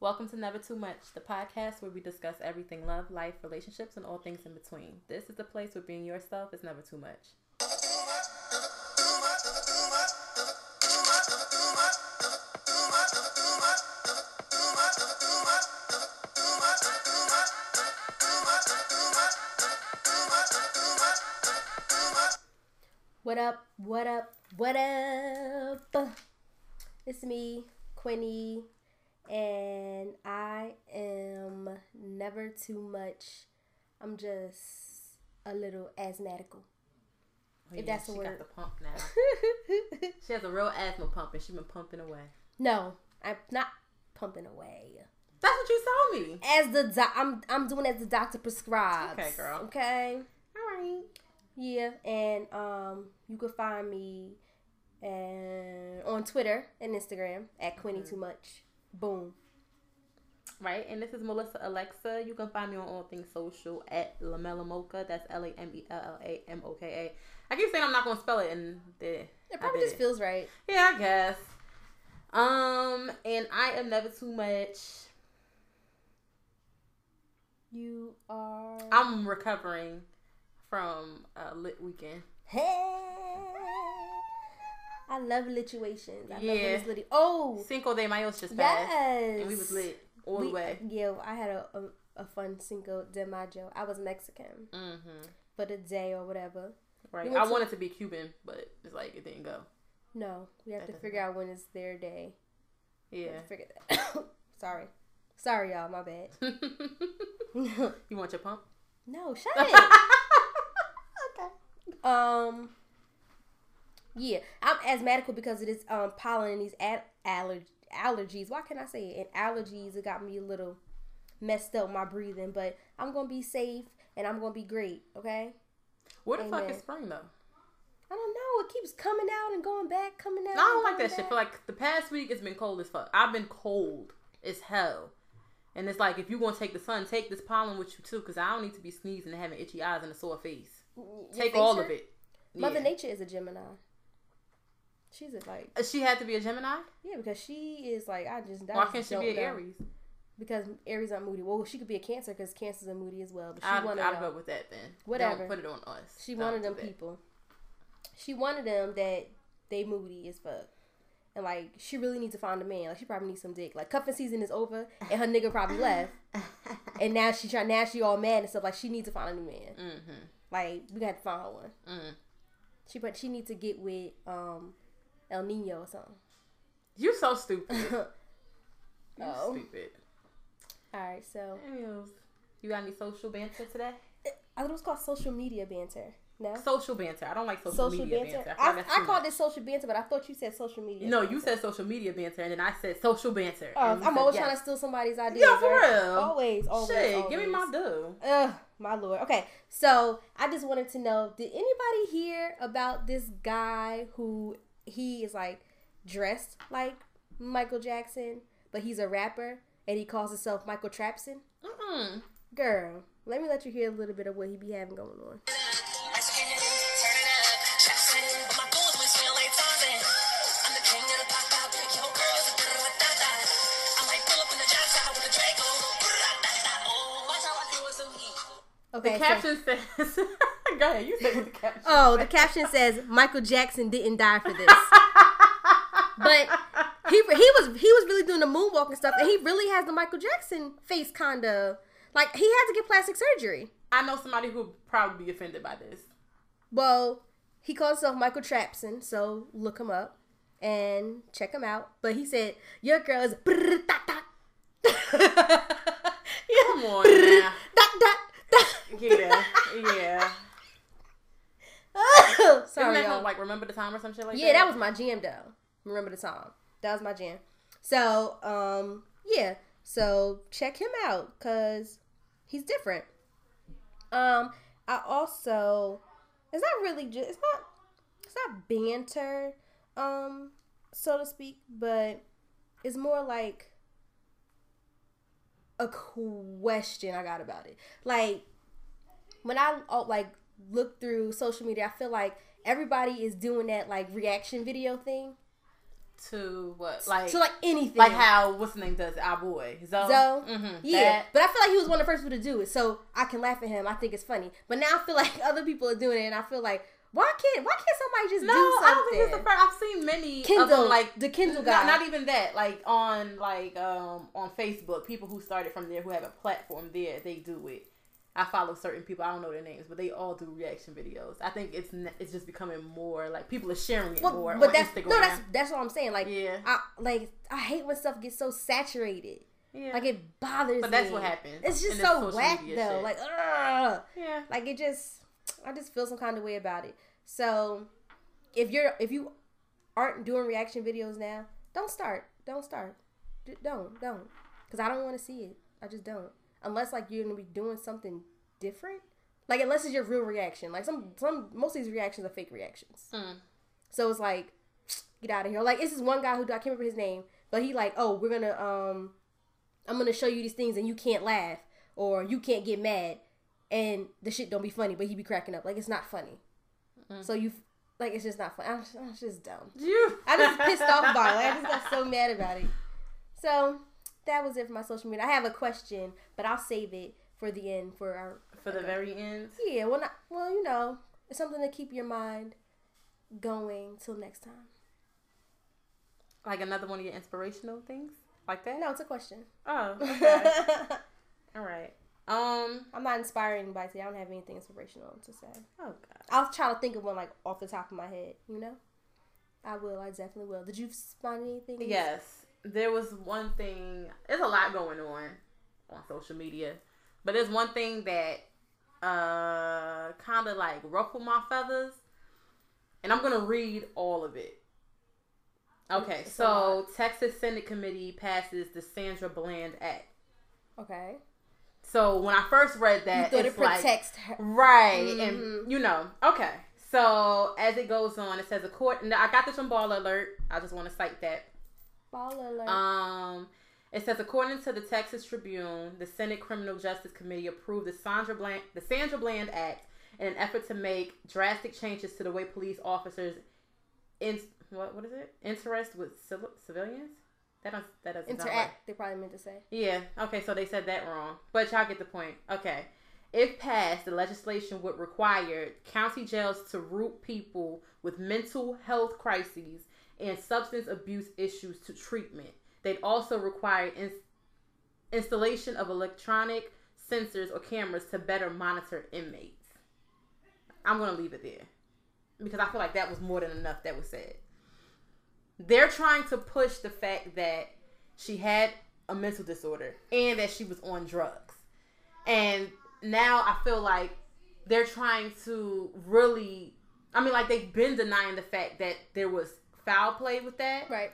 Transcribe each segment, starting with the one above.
Welcome to Never Too Much, the podcast where we discuss everything love, life, relationships, and all things in between. This is the place where being yourself is never too much. What up? What up? What up? It's me, Quinny, and I am never too much. I'm just a little asthmatical. Oh, If that's the word. she got the pump now. she has a real asthma pump and she's been pumping away. no, I'm not pumping away. That's what you told me. As the doc, I'm I'm doing as the doctor prescribes. Okay, girl. Okay. All right. Yeah, and um, you can find me and on Twitter and Instagram at Quinny Too Much. Boom. Right, and this is Melissa Alexa. You can find me on all things social at Lamella Moka. That's L A M E L L A M O K A. I keep saying I'm not gonna spell it, and the It probably just feels right. yeah, I guess. Um, and I am never too much. You are. I'm recovering from a lit weekend. I love lituations. I love Yeah. when it's lit. Oh, Cinco de Mayo's just passed, yes. and we was lit all the We- way. Yeah, I had a, a, a fun Cinco de Mayo. I was Mexican Mm-hmm. for the day or whatever. Right. We I to- wanted to be Cuban, but it's like it didn't go. No, we have That to figure out when it's their day. We have Yeah. to figure that. Sorry, sorry, y'all. My bad. you want your pump? no, shut it. okay. Um. Yeah, I'm asthmatical because of this um pollen and these ad- aller- allergies. Why can't I say it? And allergies, it got me a little messed up my breathing. But I'm gonna be safe and I'm gonna be great. Okay. Where the fuck is spring though? I don't know. It keeps coming out and going back, coming out. I don't like that shit. For like the past week, it's been cold as fuck. I've been cold as hell. And it's like if you gonna take the sun, take this pollen with you too, because I don't need to be sneezing and having itchy eyes and a sore face. Your Take all of it. Mother Yeah. Nature is a Gemini. She's a, like Uh, She had to be a Gemini. yeah because she is like I just I Why can't she be an. Aries? Because Aries are moody. Well, she could be a Cancer because Cancers are moody as well. But she I'd, one I'd go with that then. Whatever. Don't put it on us. She Don't one of them people. She one of them that they moody as fuck. And like she really needs to find a man. Like she probably needs some dick. Like cuffing season is over and her nigga probably left. And now she try now she all mad and stuff. Like she needs to find a new man. mm-hmm. Like we got to find her one. Mm. She but she needs to get with um El Nino or something. You so stupid. You Oh. stupid. All right, so Anyways, you got any social banter today? I thought it was called social media banter. No, Social banter. I don't like social, social media banter. banter. I, that's I called it social banter, but I thought you said social media. No, banter. you said social media banter, and then I said social banter. Oh, you I'm always yes. trying to steal somebody's ideas. Yeah, for right? real. Always, always. Shit, always. give me my due. Ugh, my lord. Okay, so I just wanted to know: Did anybody hear about this guy who he is like dressed like Michael Jackson, but he's a rapper and he calls himself Michael Trapson? Mm-mm. Girl, let me let you hear a little bit of what he be having going on. The Okay. so- caption says, "Go ahead, you say what the caption." oh, the caption says Michael Jackson didn't die for this. but he he was he was really doing the moonwalk and stuff, and he really has the Michael Jackson face, kind of like he had to get plastic surgery. I know somebody who would probably be offended by this. Well, he calls himself Michael Trapson, so look him up and check him out. But he said your girl is brrr, dot, dot. Come on now. dot, dot, dot. Yeah, yeah. Isn't Sorry, that y'all. like remember the time or some shit like that? Yeah, that was my jam though. Remember the song. That was my jam. So, um, yeah. So check him out because he's different. Um, I also it's not really just it's not it's not banter, um, so to speak, but it's more like a question I got about it. Like when I uh, like look through social media, I feel like everybody is doing that like reaction video thing. to what like to like anything. like how what's the name does it? our boy Zoe. Zoe? Mm-hmm. Yeah, but I feel like he was one of the first people to do it, so I can laugh at him. I think it's funny. But now I feel like other people are doing it, and I feel like why can't why can't somebody just no, do something? I don't think it's the first. I've seen many of Kindle, them, like the Kindle not, guy. not even that. Like on like um on Facebook, people who started from there who have a platform there, they do it. I follow certain people. I don't know their names, but they all do reaction videos. I think it's it's just becoming more like people are sharing it Well, more but that's Instagram. no, that's that's what I'm saying. Like, Yeah. I like I hate when stuff gets so saturated. yeah. Like it bothers me. but that's me. what happens. It's just so whack though. shit. Like, ugh. yeah, Like it just, I just feel some kind of way about it. So, if you're if you aren't doing reaction videos now, don't start. Don't start. D- don't don't because I don't want to see it. I just don't. Unless like you're gonna be doing something different. Like unless it's your real reaction. Like some some most of these reactions are fake reactions. Mm. So it's like, get out of here. Like this is one guy who I can't remember his name, but he like, oh, we're gonna um, I'm gonna show you these things and you can't laugh or you can't get mad, and the shit don't be funny, but he be cracking up. Like it's not funny. So you like it's just not funny. I'm, I'm just dumb. you. I just pissed off by it. Like, I just got so mad about it. So that was it for my social media. I have a question, but I'll save it for the end for our for the very end. yeah. Well, not, well, you know, it's something to keep your mind going till next time. Like another one of your inspirational things, like that. No, it's a question. Oh, okay. all right. Um. I'm not inspiring anybody today. I don't have anything inspirational to say. Oh God. I'll try to think of one like off the top of my head. You know, I will. I definitely will. Did you find anything? Yes, there was one thing. There's a lot going on on social media, but there's one thing that uh kind of like ruffled my feathers, and I'm gonna read all of it. Okay, It's so Texas Senate Committee passes the Sandra Bland Act. Okay. So when I first read that, thought it it's like protects her. Right, Mhm. and you know, okay. So as it goes on, it says a court. And I got this from Baller Alert. I just want to cite that. Baller alert. Um, it says according to the Texas Tribune, the Senate Criminal Justice Committee approved the Sandra Bland the Sandra Bland Act in an effort to make drastic changes to the way police officers in what what is it interest with civil, civilians. That does that doesn't sound right. Interact. They probably meant to say. Yeah, okay, so they said that wrong. But y'all get the point. Okay. If passed, the legislation would require county jails to route people with mental health crises and substance abuse issues to treatment. They'd also require ins- installation of electronic sensors or cameras to better monitor inmates. I'm going to leave it there because I feel like that was more than enough that was said. They're trying to push the fact that she had a mental disorder and that she was on drugs. And now I feel like they're trying to really I mean like they've been denying the fact that there was foul play with that. Right.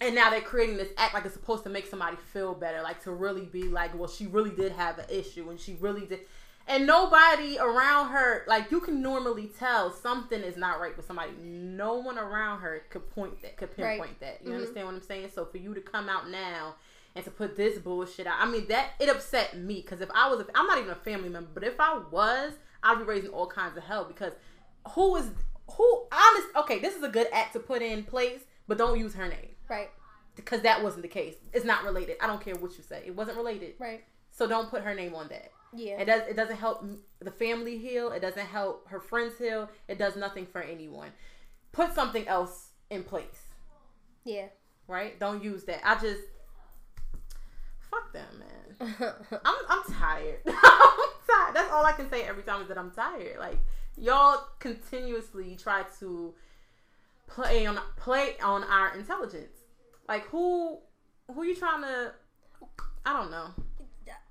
And now they're creating this act like it's supposed to make somebody feel better, like to really be like, well, she really did have an issue and she really did. And nobody around her, like you can normally tell something is not right with somebody. No one around her could point that, could pinpoint Right. that. You Mhm. understand what I'm saying? So for you to come out now and to put this bullshit out, I mean that it upset me because if I was, a, I'm not even a family member, but if I was, I'd be raising all kinds of hell because who is who? Honest, okay, this is a good act to put in place, but don't use her name Right. because that wasn't the case. It's not related. I don't care what you say. It wasn't related. Right. So don't put her name on that. Yeah. It does. It doesn't help the family heal. It doesn't help her friends heal. It does nothing for anyone. Put something else in place, yeah. right? Don't use that. I just fuck them, man. I'm I'm tired. I'm tired. That's all I can say every time is that I'm tired. Like y'all continuously try to play on play on our intelligence. Like who who you trying to? I don't know.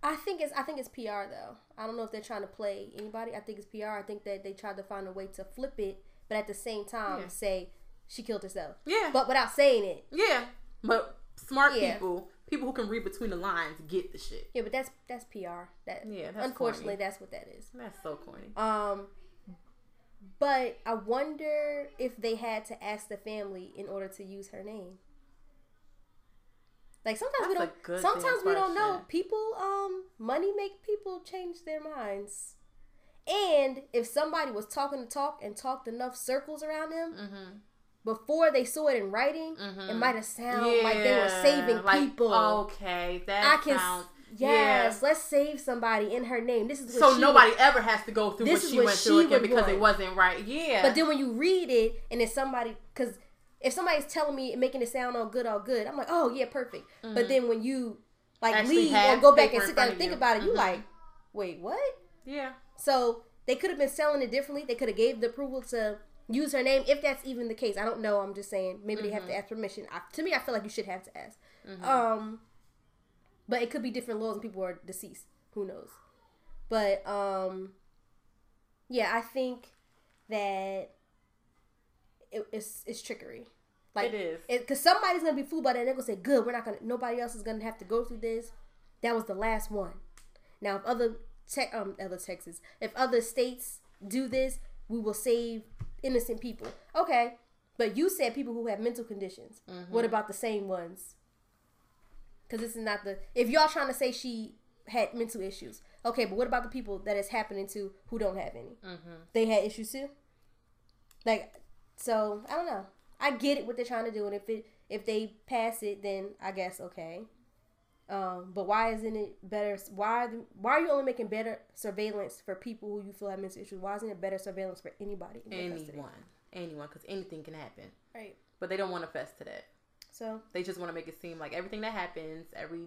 I think it's I think it's PR though. I don't know if they're trying to play anybody. I think it's PR. I think that they tried to find a way to flip it, but at the same time Yeah. say she killed herself, Yeah, but without saying it. yeah. But smart Yeah. people, people who can read between the lines, get the shit. Yeah, but that's that's PR. That Yeah, that's unfortunately corny. that's what that is. That's so corny. Um, but I wonder if they had to ask the family in order to use her name. Like sometimes we That's a don't. Sometimes we don't know. People, um, money make people change their minds. And if somebody was talking to talk and talked enough circles around them, Mm-hmm. before they saw it in writing, Mhm. it might have sounded like they were saving like, people. Okay, that I can. sounds. Yes, let's save somebody in her name. This is what So nobody ever has to go through This what she what went she through again would because it wasn't right. Yeah. But then when you read it and it's somebody, because if somebody's telling me and making it sound all good, all good, I'm like, oh yeah, perfect. But then when you like Mm-hmm. Actually leave or go back and sit down and think you. about it, you Mhm. like, wait, what? yeah. So they could have been selling it differently. They could have gave the approval to use her name if that's even the case. I don't know. I'm just saying maybe they Mm-hmm. have to ask permission. I, to me, I feel like you should have to ask. Um, but it could be different laws and people are deceased. Who knows? But um, yeah, I think that it, it's it's trickery. Like It is. because somebody's gonna be fooled by that. They're gonna say, "Good, we're not gonna. Nobody else is gonna have to go through this." That was the last one. Now, if other te- um other Texas, if other states do this, we will save innocent people. Okay, but you said people who have mental conditions. What about the same ones? Because this is not the. If y'all trying to say she had mental issues, okay, but what about the people that it's happening to who don't have any? They had issues too. Like, so I don't know. I get it what they're trying to do, and if it if they pass it, then I guess okay. Um, but why isn't it better? Why are the, why are you only making better surveillance for people who you feel have mental issues? Why isn't it better surveillance for anybody? custody? Anyone, anyone, because anything can happen. Right. But they don't want to fess to that. So They just want to make it seem like everything that happens, every,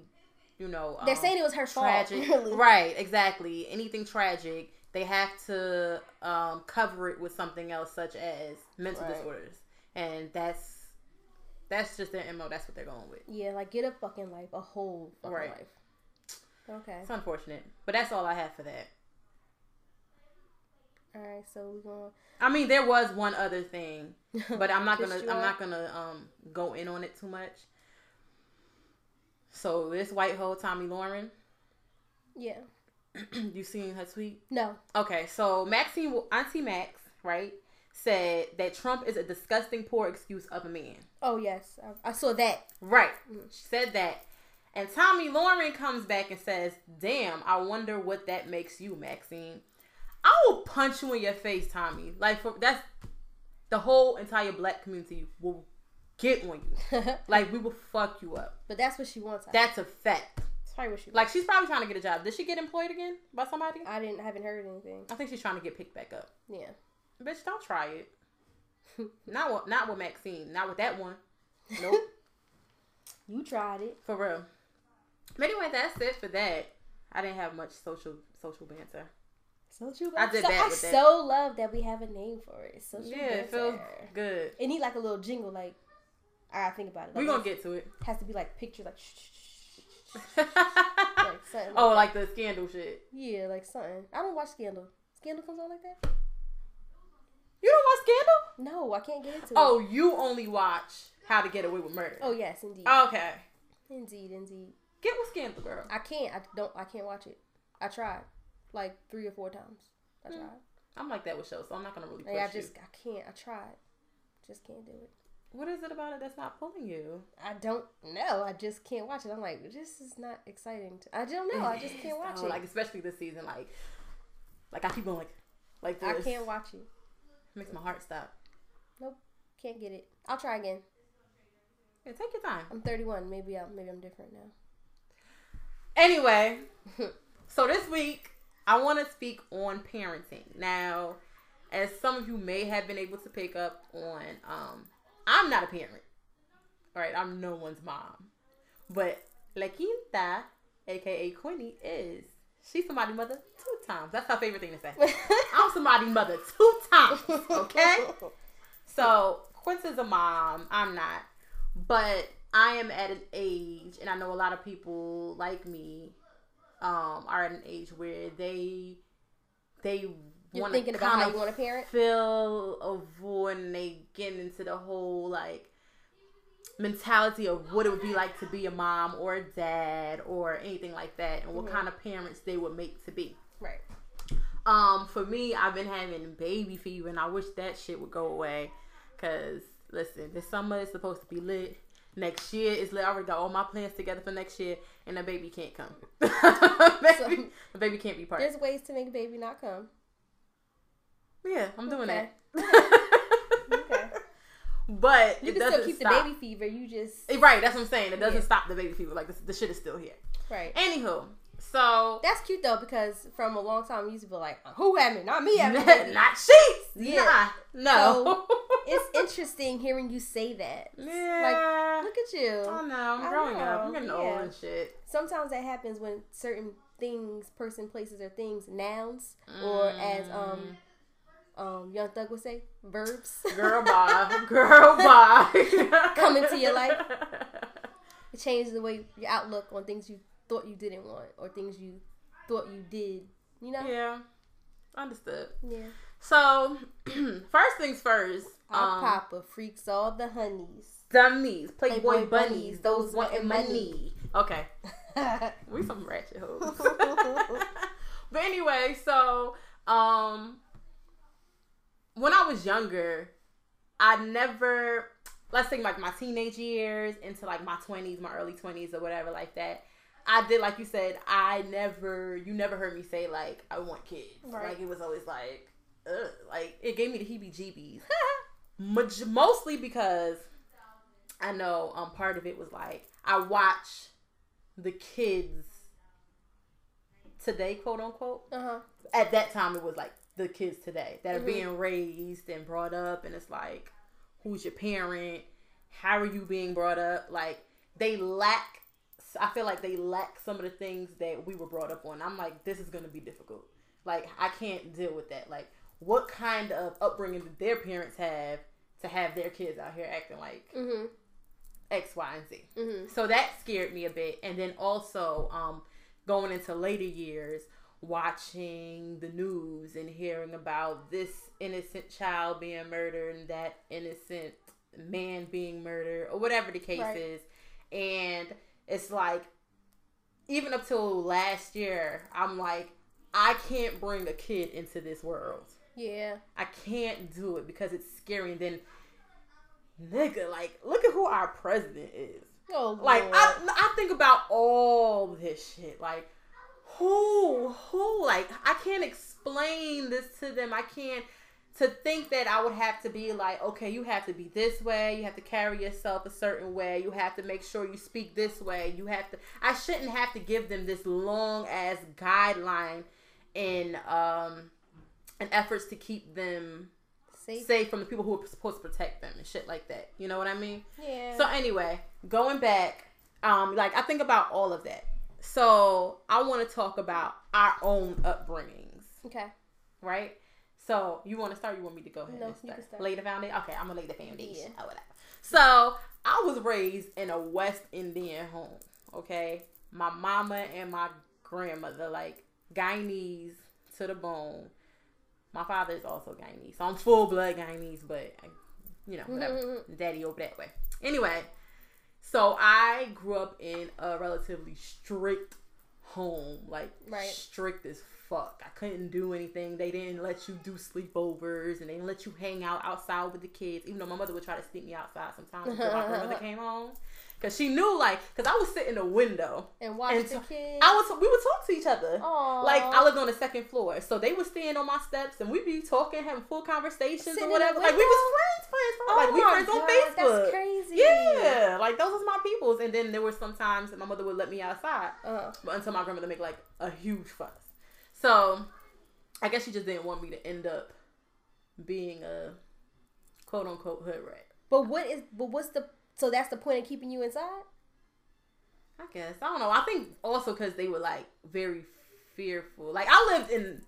you know, they're um, saying it was her tragic, fault. Really. right? Exactly. Anything tragic, they have to um, cover it with something else, such as mental Right. disorders, and that's that's just their mo. That's what they're going with. Yeah, like get a fucking life, a whole fucking Right. life. Okay. It's unfortunate, but that's all I have for that. All right. So we're gonna. I mean, there was one other thing, but I'm not gonna you I'm not gonna um go in on it too much. So this white hoe Tomi Lahren, Yeah. you seen her tweet? No. Okay, so Maxine Auntie Max, right, said that Trump is a disgusting poor excuse of a man. Oh yes, I, I saw that. Right. She said that. And Tomi Lahren comes back and says, Damn, I wonder what that makes you, Maxine. I will punch you in your face, Tomi. Like for that's the whole entire black community will get on you. like we will fuck you up. but that's what she wants. I- That's a fact. That's probably what she. wants. Like she's probably trying to get a job. Did she get employed again by somebody? I didn't. I haven't heard anything. I think she's trying to get picked back up. Yeah. Bitch, don't try it. not with not with Maxine. Not with that one. Nope. You tried it. For real. But anyway, that's it for that. I didn't have much social social banter. I did so, bad I that. so love that we have a name for it. Social Yeah, it feels good. It need like a little jingle. Like I gotta think about it. Like, We're gonna get to it. has to be like picture like shh, shh, shh, shh, shh, like something. oh, like, like the scandal shit. yeah, like something. I don't watch Scandal. Scandal comes on like that. You don't watch Scandal? No, I can't get into it. Oh, you only watch How to Get Away with Murder. Oh yes, indeed, Okay. indeed, indeed. Get with Scandal, girl. I can't. I don't. I can't watch it. I tried like three or four times. I hmm. tried. I'm like that with shows, so I'm not gonna really push Like, I you. just. I can't. I tried. Just can't do it. What is it about it that's not pulling you? I don't know. I just can't watch it. I'm like, this is not exciting. To, I don't know. I just can't watch it. Like especially this season, like, like I keep going like, like this. I can't watch it. Makes my heart stop. Nope. Can't get it. I'll try again. Yeah, take your time. I'm 31. Maybe I'm maybe I'm different now. Anyway, so this week I want to speak on parenting. Now, as some of you may have been able to pick up on, um, I'm not a parent. All right, I'm no one's mom, but La Quinta, aka Queenie, is. She's somebody mother two times. That's her favorite thing to say. I'm somebody mother two times. Okay. So Quinta's a mom. I'm not. But I am at an age, and I know a lot of people like me um, are at an age where they they want to about kind how of you want to parent. feel a void and they get into the whole like mentality of what it would be like to be a mom or a dad or anything like that and what Mhm. kind of parents they would make to be. Right. Um, for me, I've been having baby fever, and I wish that shit would go away. Cause listen, this summer is supposed to be lit. Next year is. I already got all my plans together for next year, and the baby can't come. baby, the baby can't be part. There's ways to make a baby not come. Yeah, I'm doing Okay. that. Okay. but You it can still keep stop. the baby fever. You just Right, that's what I'm saying. It doesn't Yeah. stop the baby fever. Like this, the shit is still here. right. Anywho, so That's cute though because from a long time used to be like, who had me? Not me. not sheets. Yeah. Nah, no. it's interesting hearing you say that. yeah. Like, look at you. oh no, I'm growing up. I'm getting yeah. old and shit. Sometimes that happens when certain things, person, places, or things, nouns, or as um um Young Thug would say, verbs, Girl, bye. Girl, bye. Come into your life. it changes the way your outlook on things you thought you didn't want or things you thought you did. You know? Yeah, understood. Yeah. So, first things first. Our Um, Papa freaks all the honeys. dummies, Playboy, Playboy bunnies, bunnies, those wanting wanting money. Okay, we some ratchet hoes. but anyway, so um, when I was younger, I never let's think like my teenage years into like my twenties, my early twenties or whatever like that. I did like you said. I never, you never heard me say like I want kids. Right. Like it was always like, ugh, like it gave me the heebie-jeebies. Mostly because I know um part of it was like I watch the kids today, quote unquote. uh huh. At that time, it was like the kids today that are Mhm. being raised and brought up, and it's like, who's your parent? How are you being brought up? Like they lack. I feel like they lack some of the things that we were brought up on. I'm like, this is gonna be difficult. Like I can't deal with that. Like what kind of upbringing did their parents have to have their kids out here acting like Mm-hmm. X, Y, and Z? Mm-hmm. So that scared me a bit. And then also, um, going into later years, watching the news and hearing about this innocent child being murdered and that innocent man being murdered or whatever the case Right. is. And it's like, even up till last year, I'm like, I can't bring a kid into this world. Yeah. I can't do it because it's scary. And then, nigga, like, look at who our president is. Oh, Like, Lord. I, I think about all this shit. Like, who, who, like, I can't explain this to them. I can't, to think that I would have to be like, okay, you have to be this way. You have to carry yourself a certain way. You have to make sure you speak this way. You have to, I shouldn't have to give them this long ass guideline in, um, in efforts to keep them safe. safe from the people who are supposed to protect them and shit like that. You know what I mean? Yeah. So anyway, going back, um, like I think about all of that. So I want to talk about our own upbringings, okay. right? So you want to start? You want me to go ahead No, and start? start. Lay the foundation. Okay, I'm gonna lay the foundation. Yeah. whatever. So I was raised in a West Indian home. Okay, my mama and my grandmother, like Guyanese to the bone. My father is also Guyanese, so I'm full blood Guyanese, but you know, whatever. Daddy over that way. Anyway, so I grew up in a relatively strict home, like Right. strict as fuck. I couldn't do anything. They didn't let you do sleepovers, and they didn't let you hang out outside with the kids. Even though my mother would try to sneak me outside sometimes until my grandmother came home, because she knew, like, because I would sit in the window. and watch And the kids. I was, we would talk to each other. Aw. Like I lived on the second floor, so they would stand on my steps, and we'd be talking, having full conversations Sitting or whatever. Like we was window? friends, friends, friends. Oh like we my friends on God, Facebook. That's crazy. Yeah, like those was my peoples. And then there were some times that my mother would let me outside, Uh, but until my grandmother make like a huge fuss. So I guess she just didn't want me to end up being a quote unquote hood rat. but what is? But what's the? So that's the point of keeping you inside. I guess I don't know. I think also because they were like very fearful. Like I lived in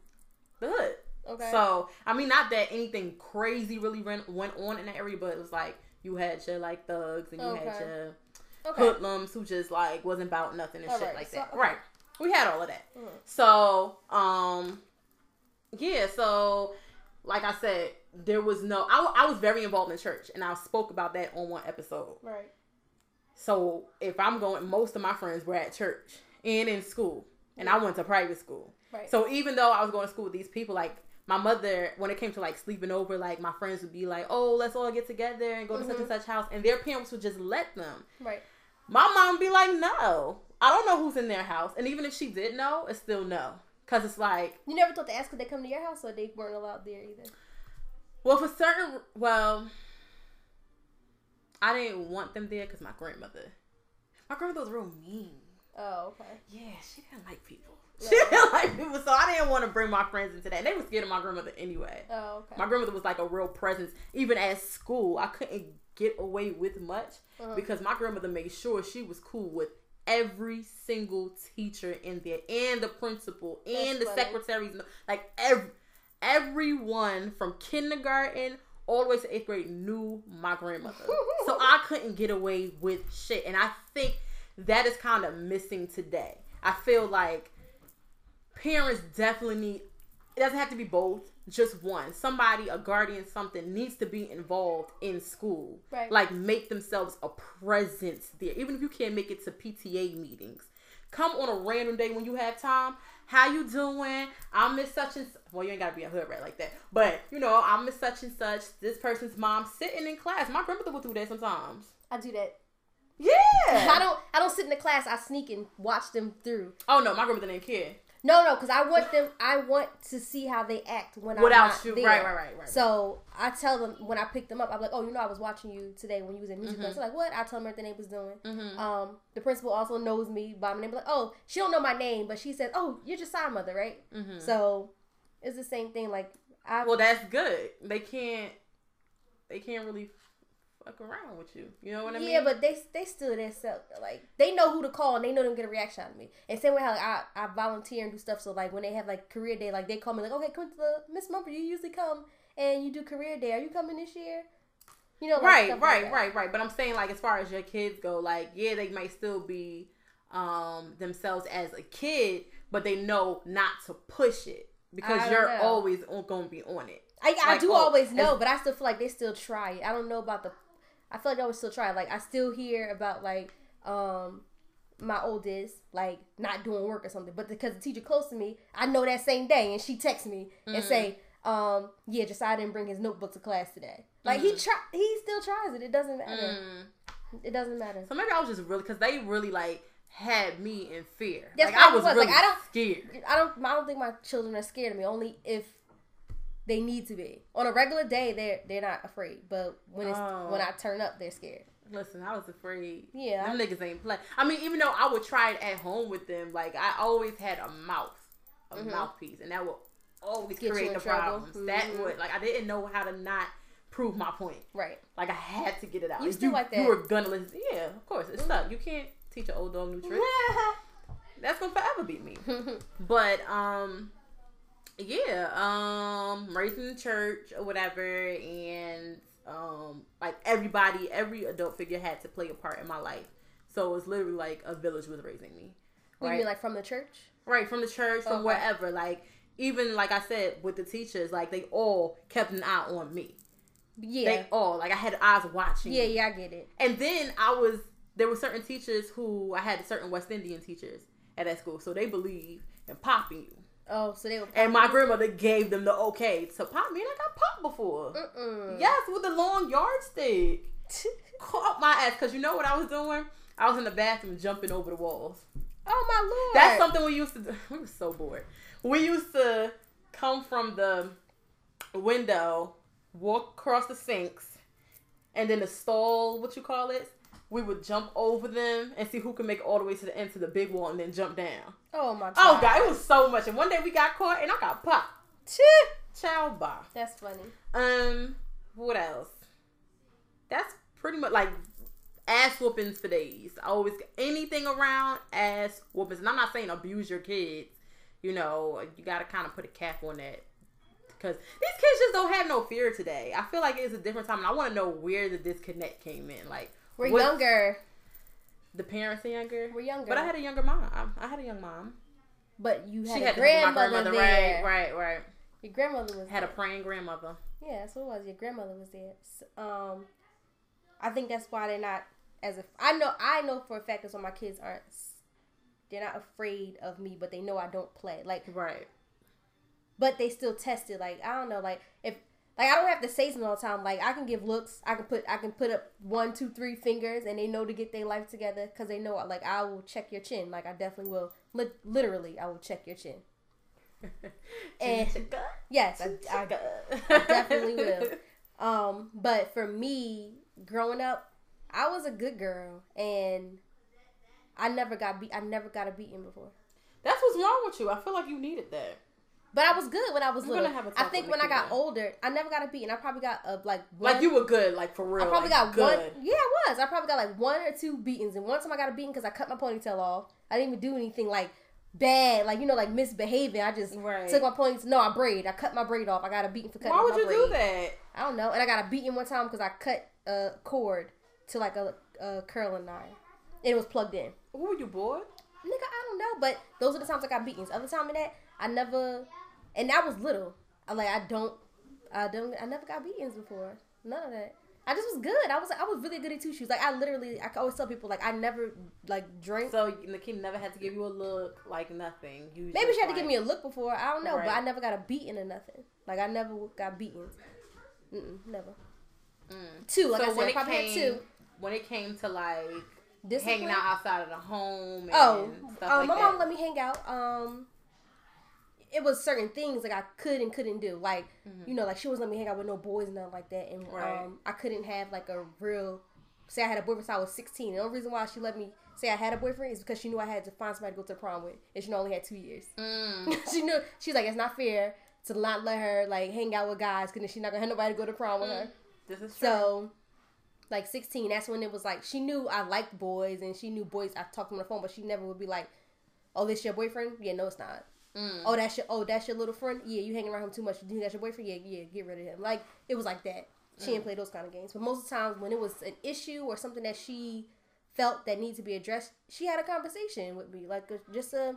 the hood. Okay. So I mean, not that anything crazy really went went on in that area, but it was like you had your like thugs and you had your okay. hoodlums who just like wasn't about nothing and All shit right, like so- that. okay. Right. We had all of that. Mhm. So, um, yeah. So, like I said, there was no. I, I was very involved in church, and I spoke about that on one episode. Right. So if I'm going, most of my friends were at church and in school, and I went to private school. Right. So even though I was going to school with these people, like my mother, when it came to like sleeping over, like my friends would be like, "Oh, let's all get together and go to such and such house," and their parents would just let them. right. My mom be like, "No, I don't know who's in their house," and even if she did know, it's still no, because it's like, You never thought to ask could they come to your house, or they weren't allowed there either. well, for certain, well, I didn't want them there because my grandmother, my grandmother was real mean. Oh, okay. Yeah, she didn't like people. She didn't like people, so I didn't want to bring my friends into that. They were scared of my grandmother anyway. Oh, okay. My grandmother was like a real presence. Even at school, I couldn't get away with much Uh-huh. because my grandmother made sure she was cool with every single teacher in there, and the principal, and the funny. secretaries. Like every everyone from kindergarten all the way to eighth grade knew my grandmother. so I couldn't get away with shit, and I think that is kind of missing today. I feel like parents definitely need it doesn't have to be both just one somebody a guardian something needs to be involved in school Right. like make themselves a presence there even if you can't make it to pta meetings come on a random day when you have time how you doing i'm miss such and such. well you ain't gotta be a hood rat like that but you know i'm miss such and such this person's mom sitting in class my grandmother would do that sometimes I do that. yeah I don't. I don't sit in the class. I sneak and watch them through. oh no my grandmother didn't care No, no, because I want them. I want to see how they act when Without I'm not you- there. right, right, right, right. So I tell them when I pick them up, I'm like, "Oh, you know, I was watching you today when you was in music Mm-hmm. class." They're like, "What?" I tell them everything they was doing. Um, the principal also knows me by my name. Like, "Oh, she don't know my name, but she said, "Oh, you're just side mother, right?" So it's the same thing. Like, I Mm-hmm. Well, that's good. They can't. They can't really fuck around with you. You know what I mean? Yeah, but they they still their self. Like they know who to call and they know them get a reaction out of me. And same way how like, I I volunteer and do stuff. So like when they have like career day, like they call me like, okay, come to the Miss Mumford. You usually come and you do career day. Are you coming this year? You know, like, right, stuff right, like right, right. But I'm saying like as far as your kids go, like yeah, they might still be um themselves as a kid, but they know not to push it because you're know. always gonna be on it. I, I do oh, always know, but I still feel like they still try it. I don't know about the. I feel like I always still try. Like I still hear about like um my oldest like not doing work or something, but because the teacher close to me, I know that same day, and she texts me and say, um, yeah, Josiah didn't bring his notebook to class today. Like he try, he still tries it. It doesn't matter. It doesn't matter. So maybe I was just really because they really like had me in fear. That's like I probably was really like, I don't- scared. I don't. I don't think my children are scared of me. Only if they need to be. On a regular day, they're they're not afraid. But when it's Oh. when I turn up, they're scared. Listen, I was afraid. Yeah, them niggas ain't play. I mean, even though I would try it at home with them, like I always had a mouth, a mouthpiece, and that would always Mm-hmm. Get create the trouble. problems. That Mhm. would like I didn't know how to not prove my point. Right. Like I had to get it out. You still like You were gonna listen. Yeah, of course. It's stuck. You can't teach an old dog new tricks. That's gonna forever be me. But um, yeah, um, raised in the church or whatever, and um, like everybody, every adult figure had to play a part in my life. So it was literally like a village was raising me. Right, you mean, like from the church? right from the church, from Okay. wherever. Like even like I said with the teachers, like they all kept an eye on me. Yeah. They all like I had eyes watching. yeah, me. yeah, I get it. And then I was there were certain teachers who I had certain West Indian teachers at that school, so they believe in popping you. Oh, so they were. And my grandmother gave them the okay to pop me, and I got popped before. Mm-mm. Yes, with the long yardstick. Caught my ass because you know what I was doing? I was in the bathroom jumping over the walls. Oh my lord. That's something we used to do. We were so bored. We used to come from the window, walk across the sinks, and then the stall, what you call it? We would jump over them and see who can make all the way to the end to the big wall and then jump down. Oh my god. Oh god, it was so much. And one day we got caught and I got popped. Child bar. That's funny. Um, what else? That's pretty much like ass whoopings for days. I always anything around ass whoopings, and I'm not saying abuse your kids. You know, you got to kind of put a cap on that because these kids just don't have no fear today. I feel like it's a different time, and I want to know where the disconnect came in. Like We're what- younger. The parents are younger. We're younger. But I had a younger mom. I had a young mom. But you had she a had to help my grandmother, grandmother. there. Right, right, right. Your grandmother was Had a praying grandmother. Yeah, that's what it was. Your grandmother was there. S- Um, I think that's why they're not as a. I know. I know for a fact that's why my kids aren't. They're not afraid of me, but they know I don't play. Like, Right. but they still tested. Like, I don't know. Like, if like I don't have to say something all the time. Like, I can give looks. I can put. I can put up one, two, three fingers, and they know to get their life together because they know. Like, I will check your chin. Like, I definitely will. Li- literally, I will check your chin. And- Yes, I, I I definitely will. Um, but for me, growing up, I was a good girl, and I never got beat. I never got a beating before. That's what's wrong with you. I feel like you needed that. But I was good when I was We're little. gonna have a I think when I got older, I never got a beating. I probably got uh, a like one, Like you were good, like for real. I probably like, got good. one. Yeah, I was. I probably got like one or two beatings, and one time I got a beating because I cut my ponytail off. I didn't even do anything like bad, like you know, like misbehaving. I just Right. took my ponytail. No, I braid. I cut my braid off. I got a beating for cutting Why would you braid. do that? I don't know. And I got a beating one time because I cut a cord to like a, a curling iron, and it was plugged in. Who were you bored? Nigga, I don't know, but those are the times I got beatings. Other time than that, I never, and that was little. I like I don't, I don't, I never got beatings before. None of that. I just was good. I was I was really good at two shoes. Like I literally, I always tell people like I never like drank. So Nikita never had to give you a look, like nothing. You Maybe she had to give me a look before. I don't know, but I never got a beating or nothing. Like I never got beaten. Mm-mm, never. Mm. Two, like so I said, when it probably came, two. when it came to like Discipline? hanging out outside of the home, and Oh, stuff um, like my that. mom let me hang out. Um, it was certain things like I could and couldn't do. Like you know, like she wasn't let me hang out with no boys and nothing like that. And Mm-hmm. Right. um, I couldn't have like a real say I had a boyfriend since I was sixteen. The only reason why she let me say I had a boyfriend is because she knew I had to find somebody to go to prom with, and she only had two years. Mm. she knew she's like it's not fair to not let her like hang out with guys because then she's not gonna have nobody to go to prom with her. This is true. So, like 16, that's when it was like she knew I liked boys and she knew boys. I talked to them on the phone, but she never would be like, "Oh, this your boyfriend? Yeah, no, it's not. Mm. Oh, that's your oh, that's your little friend. Yeah, you hanging around him too much. You think that's your boyfriend? Yeah, yeah, get rid of him. Like it was like that. She Mm. didn't play those kind of games. But most of the times when it was an issue or something that she felt that needed to be addressed, she had a conversation with me, like a, just a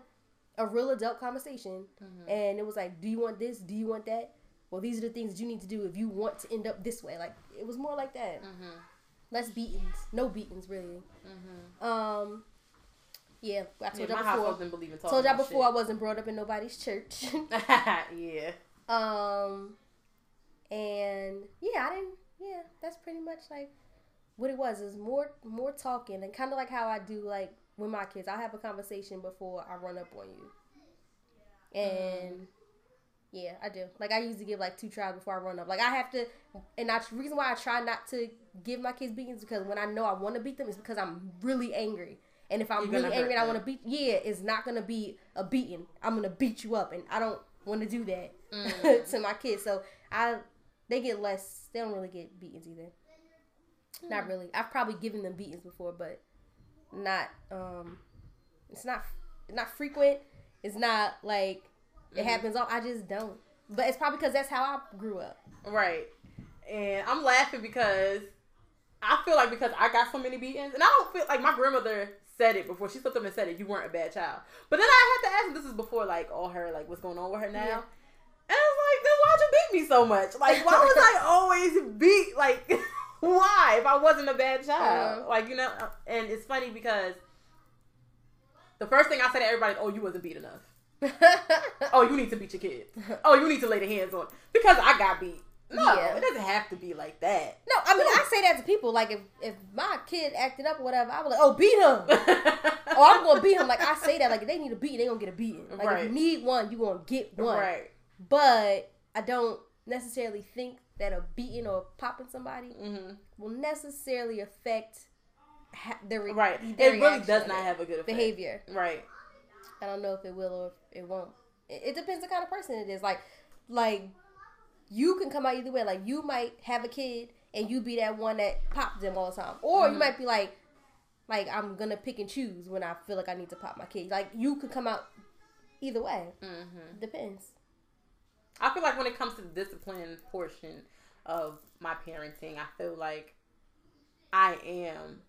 a real adult conversation. Mm-hmm. And it was like, do you want this? Do you want that? Well, these are the things you need to do if you want to end up this way. Like it was more like that. Mhm. Less beatings, no beatings really. Mhm. Um, yeah, I told Yeah, y'all before. didn't believe in Told y'all before I wasn't brought up in nobody's church. yeah. um, and yeah, I didn't. Yeah, that's pretty much like what it was. Is more more talking and kind of like how I do like with my kids. I'll have a conversation before I run up on you, and. Yeah, I do. Like I usually give like two tries before I run up. Like I have to, and that's the reason why I try not to give my kids beatings because when I know I want to beat them is because I'm really angry. And if I'm really angry and I want to beat, yeah, it's not gonna be a beating. I'm gonna beat you up, and I don't want to do that Mm. to my kids. So I, they get less. They don't really get beatings either. Mm. Not really. I've probably given them beatings before, but not. Um, it's not not frequent. It's not like it Mhm. happens. All I just don't. But it's probably because that's how I grew up. Right. And I'm laughing because I feel like because I got so many beatings, and I don't feel like my grandmother said it before she slipped up and said it. You weren't a bad child. But then I had to ask. This is before like all her like what's going on with her now. Yeah. And I was like, then why'd you beat me so much? Like, why was I always beat? Like, why? If I wasn't a bad child, Uh-huh. like you know. And it's funny because the first thing I said to everybody, "Oh, you wasn't beat enough. Oh, you need to beat your kids. Oh, you need to lay the hands on because I got beat." No, Yeah. it doesn't have to be like that. No, I mean I say that to people. Like if if my kid acted up or whatever, I was like, oh, beat him. oh, I'm gonna beat him. Like I say that. Like if they need a beating, they gonna get a beating. Like if you need one, you gonna get one. right. But I don't necessarily think that a beating or popping somebody hmm will necessarily affect ha- their re- Right. It really does not have a good effect. behavior. Right. I don't know if it will or if it won't. It, it depends the kind of person it is. Like, like you can come out either way. Like you might have a kid and you be that one that pops them all the time, or you Mhm. might be like, like I'm gonna pick and choose when I feel like I need to pop my kid. Like you could come out either way. hmm Depends. I feel like when it comes to the discipline portion of my parenting, I feel like I am.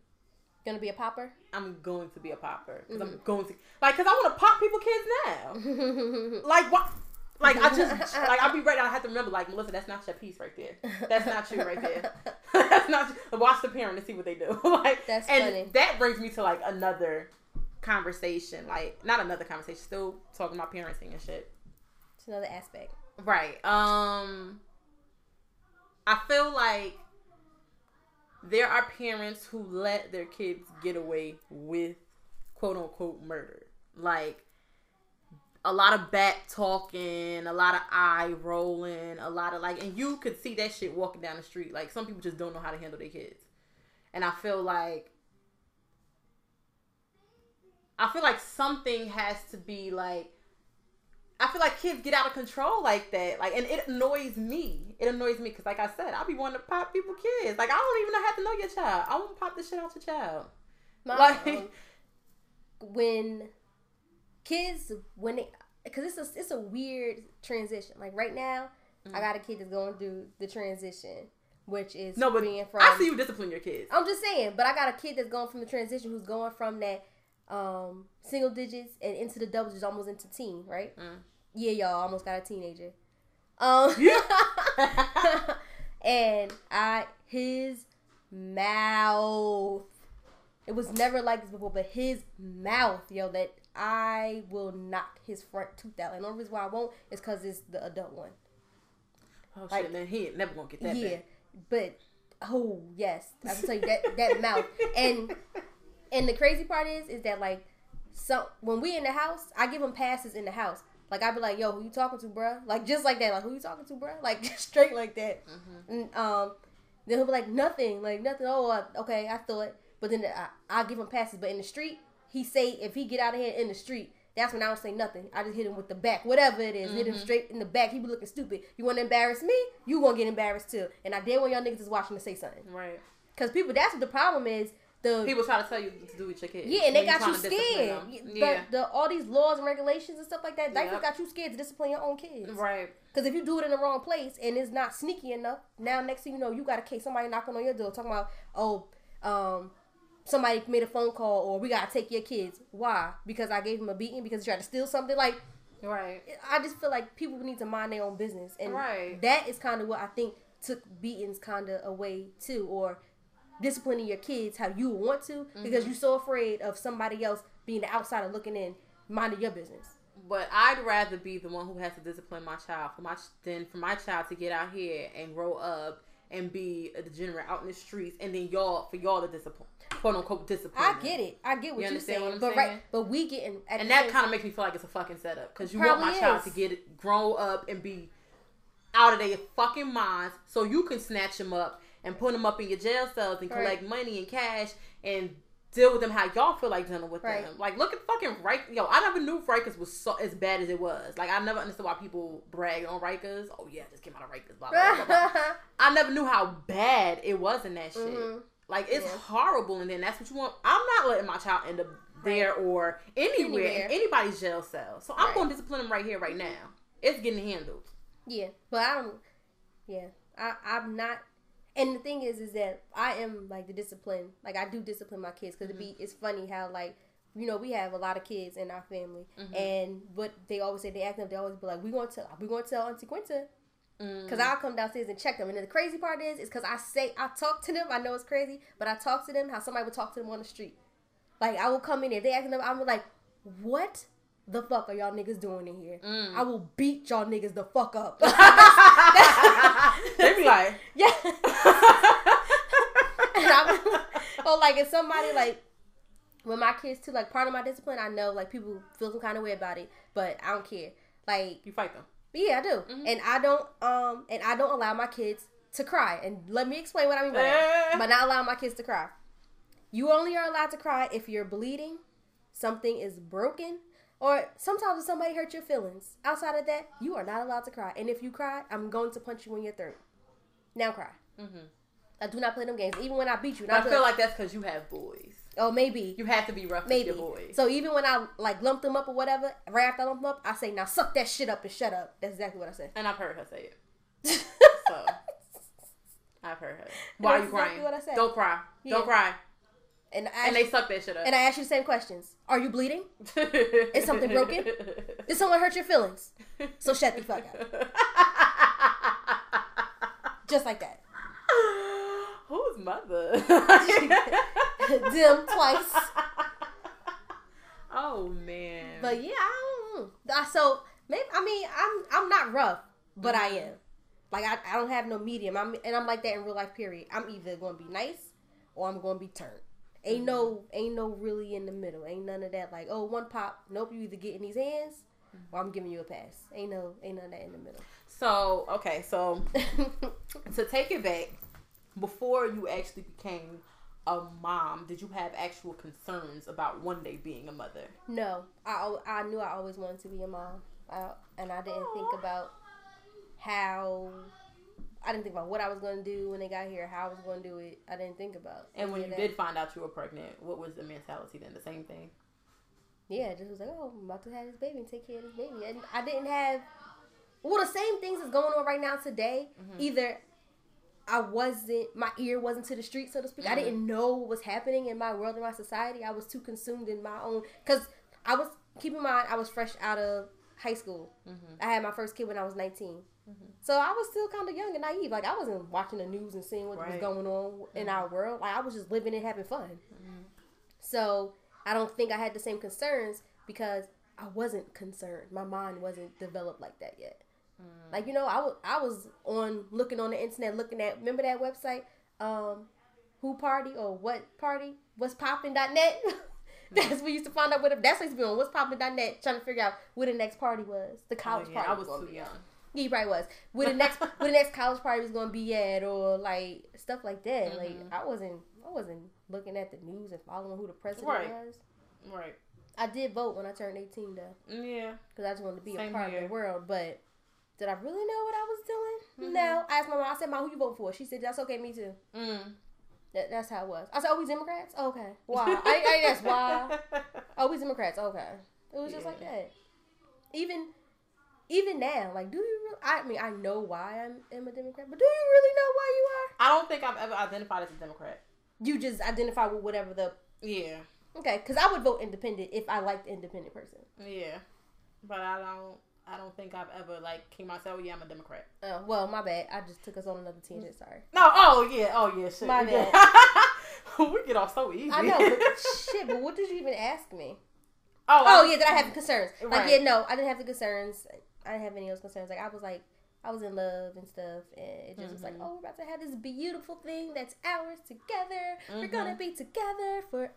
Gonna be a popper. I'm going to be a popper because I'm Mhm. going to like because I want to pop people kids now. Like what? Like I just like I'll be ready. I have to remember like Melissa, that's not your piece right there. That's not you right there. that's not. You. Watch the parent and see what they do. like That's and funny. that brings me to like another conversation. Like not another conversation. Still talking about parenting and shit. It's another aspect. Right. Um I feel like there are parents who let their kids get away with quote unquote murder. Like a lot of back talking, a lot of eye rolling, a lot of like and you could see that shit walking down the street. Like some people just don't know how to handle their kids. and I feel like I feel like something has to be like I feel like kids get out of control like that. Like, and it annoys me. It annoys me because, like I said, I'll be wanting to pop people kids. Like, I don't even have to know your child. I want to pop the shit out your child. My, Like- when kids when they because it's a it's a weird transition. Like right now, I got a kid that's going through the transition, which is No, but being from. I see you discipline your kids. I'm just saying, but I got a kid that's going from the transition who's going from that um single digits and into the doubles, is almost into teen, right? Mm. Yeah, y'all almost got a teenager. Um, and I his mouth. It was never like this before, but his mouth, yo, that I will knock his front tooth out. And the only reason why I won't is because it's the adult one. Oh Like- shit, man, he ain't never gonna get that. yeah, back. but oh yes, I can tell you that that mouth. And and the crazy part is, is that like, so when we in the house, I give him passes in the house. Like I'd be like, yo, who you talking to, bruh? Like just like that, like who you talking to, bruh? Like straight like that. And um, then he'll be like, nothing, like nothing. Oh, uh, okay, I thought. But then I I give him passes. But in the street, he say if he get out of here in the street. That's when I don't say nothing. I just hit him with the back, whatever it is. Hit him straight in the back. He be looking stupid. You want to embarrass me? You gonna get embarrassed too. And I dare when y'all niggas is watching to say something. Right. Cause people, that's what the problem is. The People try to tell you to do with your kids. yeah, and they got you scared. Yeah. The, the all these laws and regulations and stuff like that. Diapers Yep. got you scared to discipline your own kids. Right. Because if you do it in the wrong place and it's not sneaky enough, now next thing you know, you got a case. Somebody knocking on your door talking about, oh, um, somebody made a phone call or we gotta take your kids. Why? Because I gave him a beating because he tried to steal something. Like Right. I just feel like people need to mind their own business, and Right. that is kind of what I think took beatings kind of away too, or disciplining your kids how you want to Mm-hmm. because you're so afraid of somebody else being the outsider looking in, minding your business. But I'd rather be the one who has to discipline my child for my than for my child to get out here and grow up and be a degenerate out in the streets, and then y'all for y'all to discipline, quote unquote discipline. I get it. I get what You you're understand saying, what but saying? right, but we getting at and that kind of makes me feel like it's a fucking setup because you want my Probably child to get it, grow up and be out of their fucking minds, so you can snatch them up and put them up in your jail cells and collect Right. money and cash and deal with them how y'all feel like dealing with Right. them. Like, look at fucking Rikers. Yo, I never knew Rikers was so as bad as it was. Like, I never understood why people brag on Rikers. Oh yeah, I just came out of Rikers. Blah blah blah. blah. I never knew how bad it was in that shit. Mhm. Like it's Yeah. horrible, and then that's what you want. I'm not letting my child end up there or anywhere, Anywhere. in anybody's jail cell. So I'm Right. going to discipline him right here, right now. It's getting handled. Yeah, but I don't. Yeah, I I'm not. And the thing is, is that I am like the discipline. Like I do discipline my kids because it be mm-hmm. it's funny how like you know we have a lot of kids in our family, mm-hmm. and what they always say they act up. They always be like, "We going to tell, we going to tell Auntie Quinta." Cause mm. I'll come downstairs and check them, and then the crazy part is, is cause I say I talk to them. I know it's crazy, but I talk to them how somebody would talk to them on the street. Like I will come in there, they acting up. I'm like, what the fuck are y'all niggas doing in here? Mm. I will beat y'all niggas the fuck up. they be like, Yeah. and I'm, or like if somebody like with my kids too, like part of my discipline, I know like people feel some kind of way about it, but I don't care. Like you fight them. Yeah, I do, mm-hmm. and I don't um and I don't allow my kids to cry. And let me explain what I mean by that. Eh. By not allowing my kids to cry, you only are allowed to cry if you're bleeding, something is broken. Or sometimes if somebody hurt your feelings. Outside of that, you are not allowed to cry. And if you cry, I'm going to punch you in your throat. Now cry. Mm-hmm. I do not play them games. Even when I beat you, I not feel like that's because you have boys. Oh maybe, You have to be rough maybe. with your boys. So even when I like lump them up or whatever, right after I lump them up, I say now suck that shit up and shut up. That's exactly what I said. and I've heard her say it. So I've heard her. Why are you That's crying? what I said. Don't cry. Yeah. Don't cry. and I And they suck that shit up. and I ask you the same questions. Are you bleeding? Is something broken? Did someone hurt your feelings? So shut the fuck up. Just like that. Whose mother? Dim twice. oh man. But yeah, I don't know. So maybe I mean I'm I'm not rough, but I am. Like I, I don't have no medium. I'm and I'm like that in real life. Period. I'm either gonna be nice or I'm gonna be turned. Ain't mm-hmm. no ain't no really in the middle. Ain't none of that. Like oh one pop. Nope. You either get in these hands or I'm giving you a pass. Ain't no ain't none of that in the middle. so okay, so to take it back, before you actually became a mom, did you have actual concerns about one day being a mother? No, I I knew I always wanted to be a mom, I, and I didn't think about how. I didn't think about what I was going to do when they got here, how I was going to do it. I didn't think about. And when you that. did find out you were pregnant, what was the mentality then? The same thing. yeah, just was like, oh, I'm about to have this baby and take care of this baby, and I didn't have. Well, the same things is going on right now today. Mhm. Either I wasn't, my ear wasn't to the street, so to speak. I Mhm. didn't know what was happening in my world, in my society. I was too consumed in my own. Because I was, keep in mind, I was fresh out of high school. Mm-hmm. I had my first kid when I was 19. Mhm. So I was still kind of young and naive. Like, I wasn't watching the news and seeing what was going on in our world. Like, I was just living and having fun. Mm-hmm. So I don't think I had the same concerns because I wasn't concerned. My mind wasn't developed like that yet. Mm. Like you know, I was I was on looking on the internet, looking at remember that website, um, who party or what party, what's poppin.net. that's we used to find out what that's what used to be on what's poppin.net, trying to figure out where the next party was, the college Oh, yeah, party. I was gonna too be young. Yeah, you probably was. Where the next where the next college party was gonna be at, or like stuff like that. Like Mhm. I wasn't I wasn't looking at the news and following who the president Right. was. Right. I did vote when I turned 18 though, Yeah. because I just wanted to be Same a part here. of the world. But did I really know what I was doing? Mhm. No. I asked my mom. I said, "Mom, who you vote for?" She said, "That's okay, me too." Mm. That, that's how it was. I said, "Oh, we Democrats? Okay. Why? I, I why. Oh, we Democrats? Okay." It was just like that. Even, even now, like, do you? Really, I mean, I know why I'm am a Democrat, but do you really know why you are? I don't think I've ever identified as a Democrat. You just identify with whatever the Yeah. okay. Because I would vote independent if I liked the independent person. Yeah. But I don't. I don't think I've ever like came out and said, "Oh yeah, I'm a Democrat." Oh well, my bad. I just took us on another tangent. Sorry. No. Oh yeah. Oh yeah. Shit. My get- we get off so easy. I know, but shit. But what did you even ask me? oh. Oh I- yeah, did I have concerns? Like Right. yeah, no, I didn't have the concerns. I didn't have any of those concerns. Like I was like, I was in love and stuff, and it just was like, Mhm. oh, we're about to have this beautiful thing that's ours together. We're Mhm. gonna be together forever.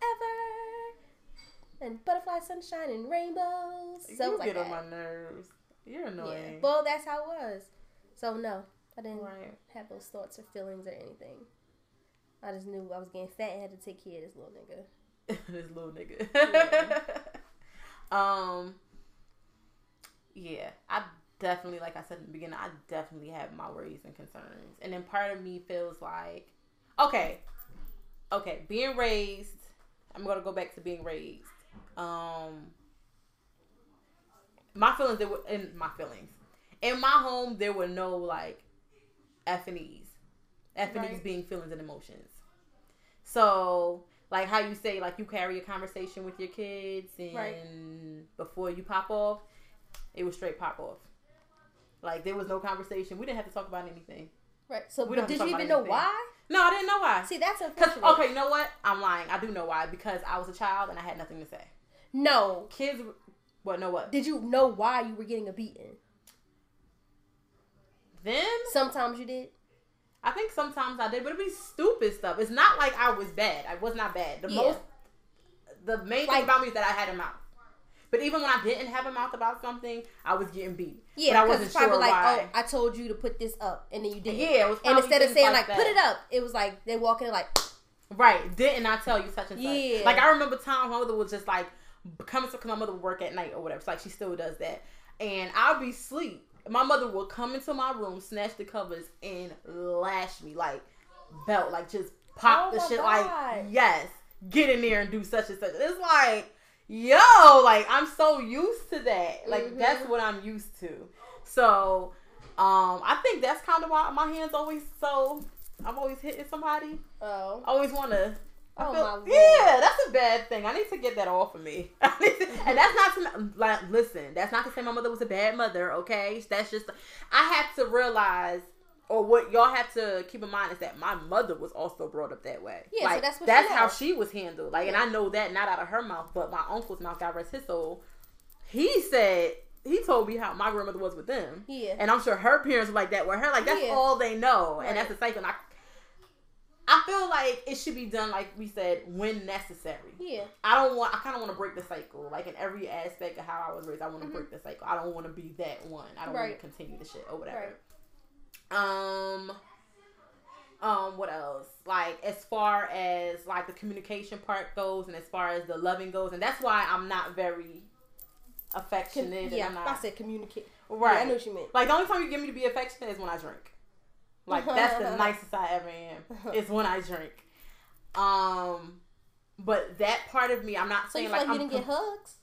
And butterfly sunshine and rainbows. So it you was like get on that. my nerves. You're Yeah. annoying. Well, that's how it was. So no, I didn't Right. have those thoughts or feelings or anything. I just knew I was getting fat and had to take care of this little nigga. this little nigga. Yeah. um. Yeah, I definitely, like I said in the beginning, I definitely have my worries and concerns, and then part of me feels like, okay, okay, being raised. I'm gonna go back to being raised. Um, my feelings. There were in my feelings. In my home, there were no like F and E's. F and E's Right. being feelings and emotions. So, like how you say, like you carry a conversation with your kids, and Right. before you pop off, it was straight pop off. Like there was no conversation. We didn't have to talk about anything. Right. So, We don't did you even know why? No, I didn't know why. See, that's unfortunate. okay, you know what? I'm lying. I do know why because I was a child and I had nothing to say. No. Kids, what? No, what? Did you know why you were getting a beating? Them? Sometimes you did. I think sometimes I did, but it'd be stupid stuff. It's not like I was bad. I was not bad. The Yeah. most, the main Like- thing about me is that I had a mouth. But even when I didn't have a mouth about something, I was getting beat. Yeah, but I because it's probably sure like, why. oh, I told you to put this up, and then you did. yeah, it was. And instead of saying like, that. put it up, it was like they walk in like, Right. Didn't I tell you such and such? Yeah. Like I remember my mother was just like coming to because my mother would work at night or whatever. So like she still does that. And I'll be asleep. My mother will come into my room, snatch the covers, and lash me like belt, like just pop Oh the shit God. like yes, get in there and do such and such. It's like, yo, like I'm so used to that. Like Mhm. that's what I'm used to. So um I think that's kind of why my hands always so I'm always hitting somebody. oh, I always want to. Oh, feel, my Lord. yeah, that's a bad thing. I need to get that off of me. To- and that's not to like listen. That's not to say my mother was a bad mother. Okay, that's just I have to realize, or what y'all have to keep in mind is that my mother was also brought up that way. Yeah, so that's what that's she how she was handled. Like, and I know that not out of her mouth, but my uncle's mouth. God rest his soul. He said he told me how my grandmother was with them. yeah, And I'm sure her parents were like that with her. Like that's Yeah. all they know, Right. and that's the cycle. And I, I feel like it should be done like we said when necessary. yeah, I don't want. I kind of want to break the cycle, like in every aspect of how I was raised. I want to Mhm. break the cycle. I don't want to be that one. I don't want to continue the shit or whatever. Right. Um. Um, what else? Like as far as like the communication part goes, and as far as the loving goes, and that's why I'm not very affectionate. yeah, and I'm I not, said communicate. right. Yeah, I know what you meant. Like the only time you get me to be affectionate is when I drink. Like that's the nicest I ever am. Is when I drink. Um, but that part of me, I'm not So saying feel like, like, you I'm didn't get hugs?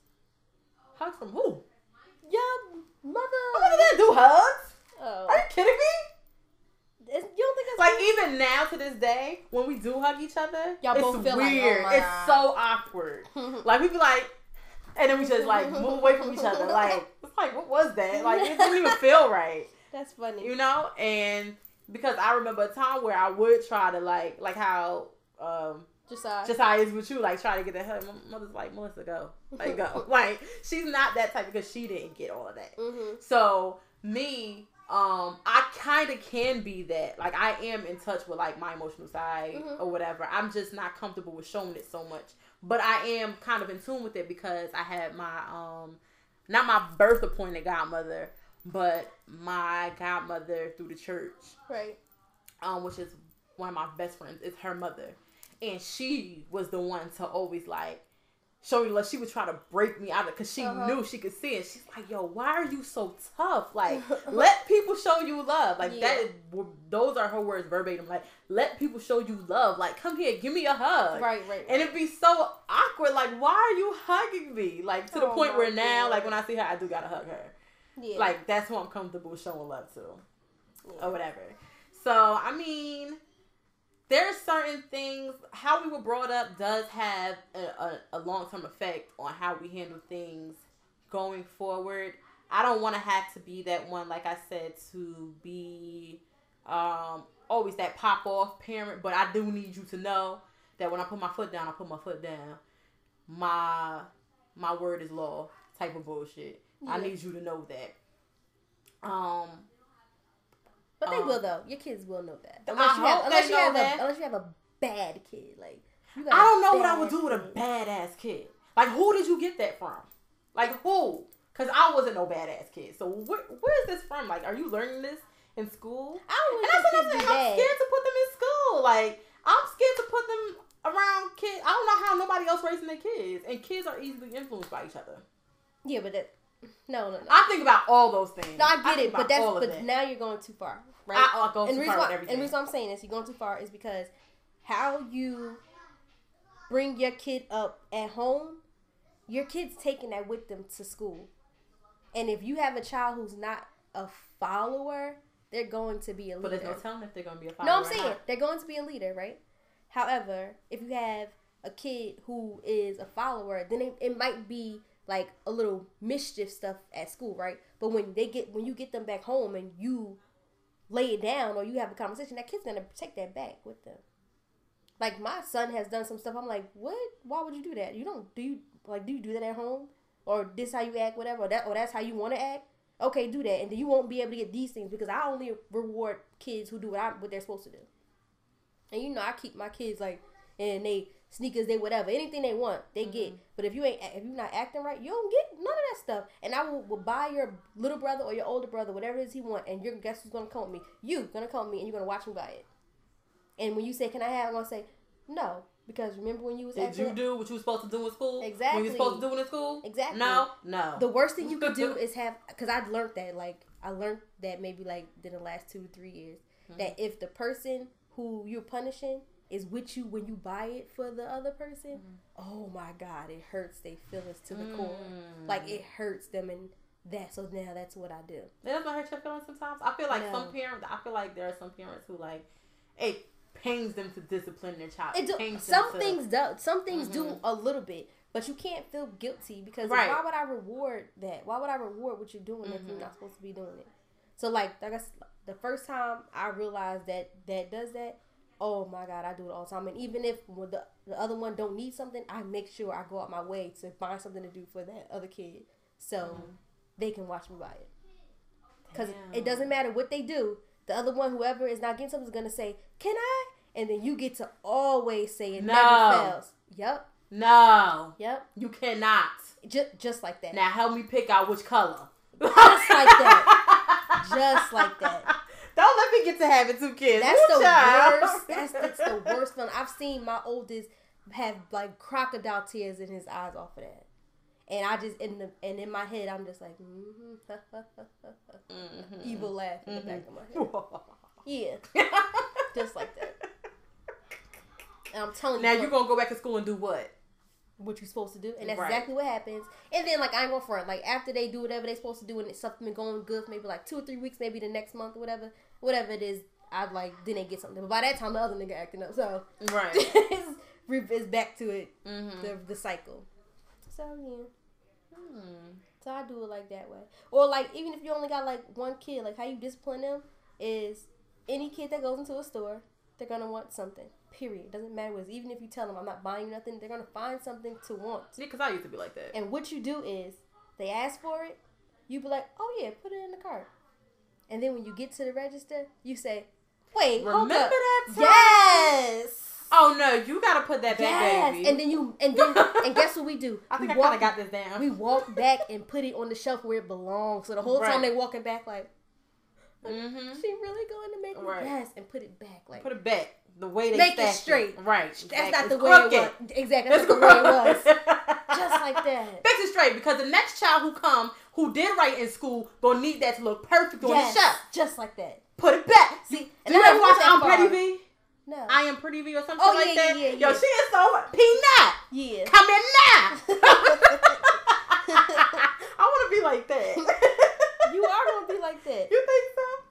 hugs from who? Yeah, mother. What did that do? Hugs? Oh. Are you kidding me? It's- you don't think that's Like even now to this day, when we do hug each other, Y'all it's both feel like, oh weird. it's so awkward. like we be like, and then we just like move away from each other. Like it's like what was that? Like it didn't even feel right. That's funny. you know and because i remember a time where i would try to like like how um Just just how it is with you like try to get that hug my mother's like melissa go. Like go. Like she's not that type because she didn't get all of that. Hmm so me um i kind of can be that. Like i am in touch with like my emotional side Mhm. or whatever. I'm just not comfortable with showing it so much. But i am kind of in tune with it because i had my um not my birth appointed godmother but my godmother through the church Right. um, which is one of my best friends, is her mother. And she was the one to always like show me love. She would try to break me out of because she Uh-huh. knew she could see it. She's like, yo, why are you so tough? Like, let people show you love. Like Yeah. that those are her words verbatim. Like, let people show you love. Like, come here, give me a hug. Right, right. And it'd be so awkward. Like, why are you hugging me? Like to the Oh point my where now, like when I see her, I do gotta hug her. Yeah. Like that's who I'm comfortable showing love to Yeah. or whatever. So I mean, there's certain things. How we were brought up does have a, a, a long term effect on how we handle things going forward. I don't want to have to be that one, like I said, to be um, always that pop off parent. But I do need you to know that when I put my foot down, I put my foot down. My my word is law type of bullshit. I need you to know that. Um, But they Um, will though. Your kids will know that. I Unless you have, unless you have that. a, unless you have a bad kid, like you got I a don't know what I would do with a kid. badass kid. Like, who did you get that from? Like, who? Because I wasn't no badass kid. So, where, where is this from? Like, are you learning this in school? I don't And that's your what I'm saying. I'm bad. scared to put them in school. Like, I'm scared to put them around kids. I don't know how nobody else raising their kids. And kids are easily influenced by each other. Yeah, but that no, no, no. I think about all those things. no, I get think it, but that's but that. now you're going too far, right? I, I'll go and too far why, with everything. and reason I'm saying this, you're going too far, is because how you bring your kid up at home, your kid's taking that with them to school, and if you have a child who's not a follower, they're going to be a leader. but there's no telling if they're going to be a follower. No, I'm saying they're going to be a leader, right? However, if you have a kid who is a follower, then it, it might be like a little mischief stuff at school, right? But when they get when you get them back home and you lay it down or you have a conversation, that kid's gonna take that back with them. Like my son has done some stuff. I'm like, what? Why would you do that? You don't do you like do you do that at home or this how you act, whatever, or that or that's how you want to act? Okay, do that, and then you won't be able to get these things because I only reward kids who do what I what they're supposed to do. And you know, I keep my kids like, and they sneakers, they whatever, anything they want, they get. But if you ain't, if you're not acting right, you don't get none of that stuff. And I will, will buy your little brother or your older brother whatever it is he want, and you're guess who's gonna come with me? You gonna come with me, and you're gonna watch me buy it. And when you say, "Can I have?" I'm gonna say, "No," because remember when you was Did acting you do what you were supposed to do in school? Exactly. When you were supposed to do in school? Exactly. No, no. the worst thing you could do is have because I learned that like I learned that maybe like in the last two three years Mm-hmm. that if the person who you're punishing is with you when you buy it for the other person, oh my god, it hurts their feelings to the core. Mm. Like it hurts them, and that so now that's what I do. It doesn't hurt your feelings sometimes. I feel like No. some parents. I feel like there are some parents who like it pains them to discipline their child. It do, pains them some to- things do some things do Mhm. a little bit, but you can't feel guilty because Right. why would I reward that? Why would I reward what you're doing if you're Mhm. not supposed to be doing it? So like I the first time I realized that that does that, oh my god, I do it all the time. And even if the the other one don't need something, I make sure I go out my way to find something to do for that other kid, so Mhm. they can watch me buy it. Because it doesn't matter what they do. The other one, whoever is not getting something, is gonna say, "Can I?" And then you get to always say it No. never fails. Yep, No, yep. you cannot. Just just like that. Now help me pick out which color. Just like that. Just like that. Don't let me get to having two kids. That's Ooh, the child. worst. That's, that's the worst feeling. I've seen my oldest have like crocodile tears in his eyes off of that, and I just in the and in my head I'm just like mm-hmm, Mhm. evil laugh in the back of my head. Yeah, just like that. And I'm telling you, now you're gonna go back to school and do what? What you're supposed to do, and that's Right. exactly what happens. And then like I ain't gonna front. Like after they do whatever they're supposed to do, and it's something going good, for maybe like two or three weeks, maybe the next month or whatever, whatever it is. I'd like then they get something. But by that time, the other nigga acting up, so Right. it's, it's back to it, mm-hmm. the the cycle. So yeah, Hmm. so I do it like that way. Or like even if you only got like one kid, like how you discipline them is any kid that goes into a store, they're gonna want something. Period. Doesn't matter what. Even if you tell them I'm not buying you nothing, they're gonna find something to want. Yeah, because I used to be like that. And what you do is they ask for it, you be like, oh yeah, put it in the cart. And then when you get to the register, you say, wait, hold Remember up. that time? Yes. Oh no, you gotta put that back, Yes. baby. And then you and then and guess what we do? I think we I walk, kind of got this down. we walk back and put it on the shelf where it belongs. So the whole time Right. they walking back like, mm-hmm. she really going to make Right. it? Yes, and put it back like Put it back the way they Make it straight. Right. that's Exactly. not the It's way it was. Exactly, that's the way it was. Just like that. Fix it straight because the next child who come who did right in school gonna need that to look perfect on Yes, the shelf. just like that. Put it back. See, Do and you ever watch I'm. Pretty Vee? No. I am Pretty Vee or something Oh, like yeah, that. yeah, Yo, yeah. she is so peanut. yeah. Come in now. I want to be like that. You are gonna be like that. You think so?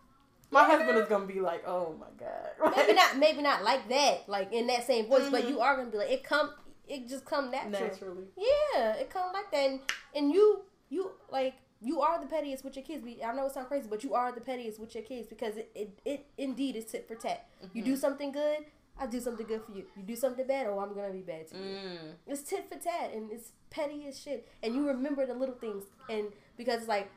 My husband is gonna be like, oh my god. Maybe not. Maybe not like that. Like in that same voice, but Mhm. you are gonna be like it. Come. It just come natural. Naturally. Yeah, it come like that, and, and you you like you are the pettiest with your kids. We- I know it sounds crazy, but you are the pettiest with your kids because it it, it indeed is tit for tat. You Mm-hmm. do something good, I do something good for you. You do something bad, oh, I'm gonna be bad to you. Mm. It's tit for tat, and it's petty as shit. And you remember the little things, and because it's like,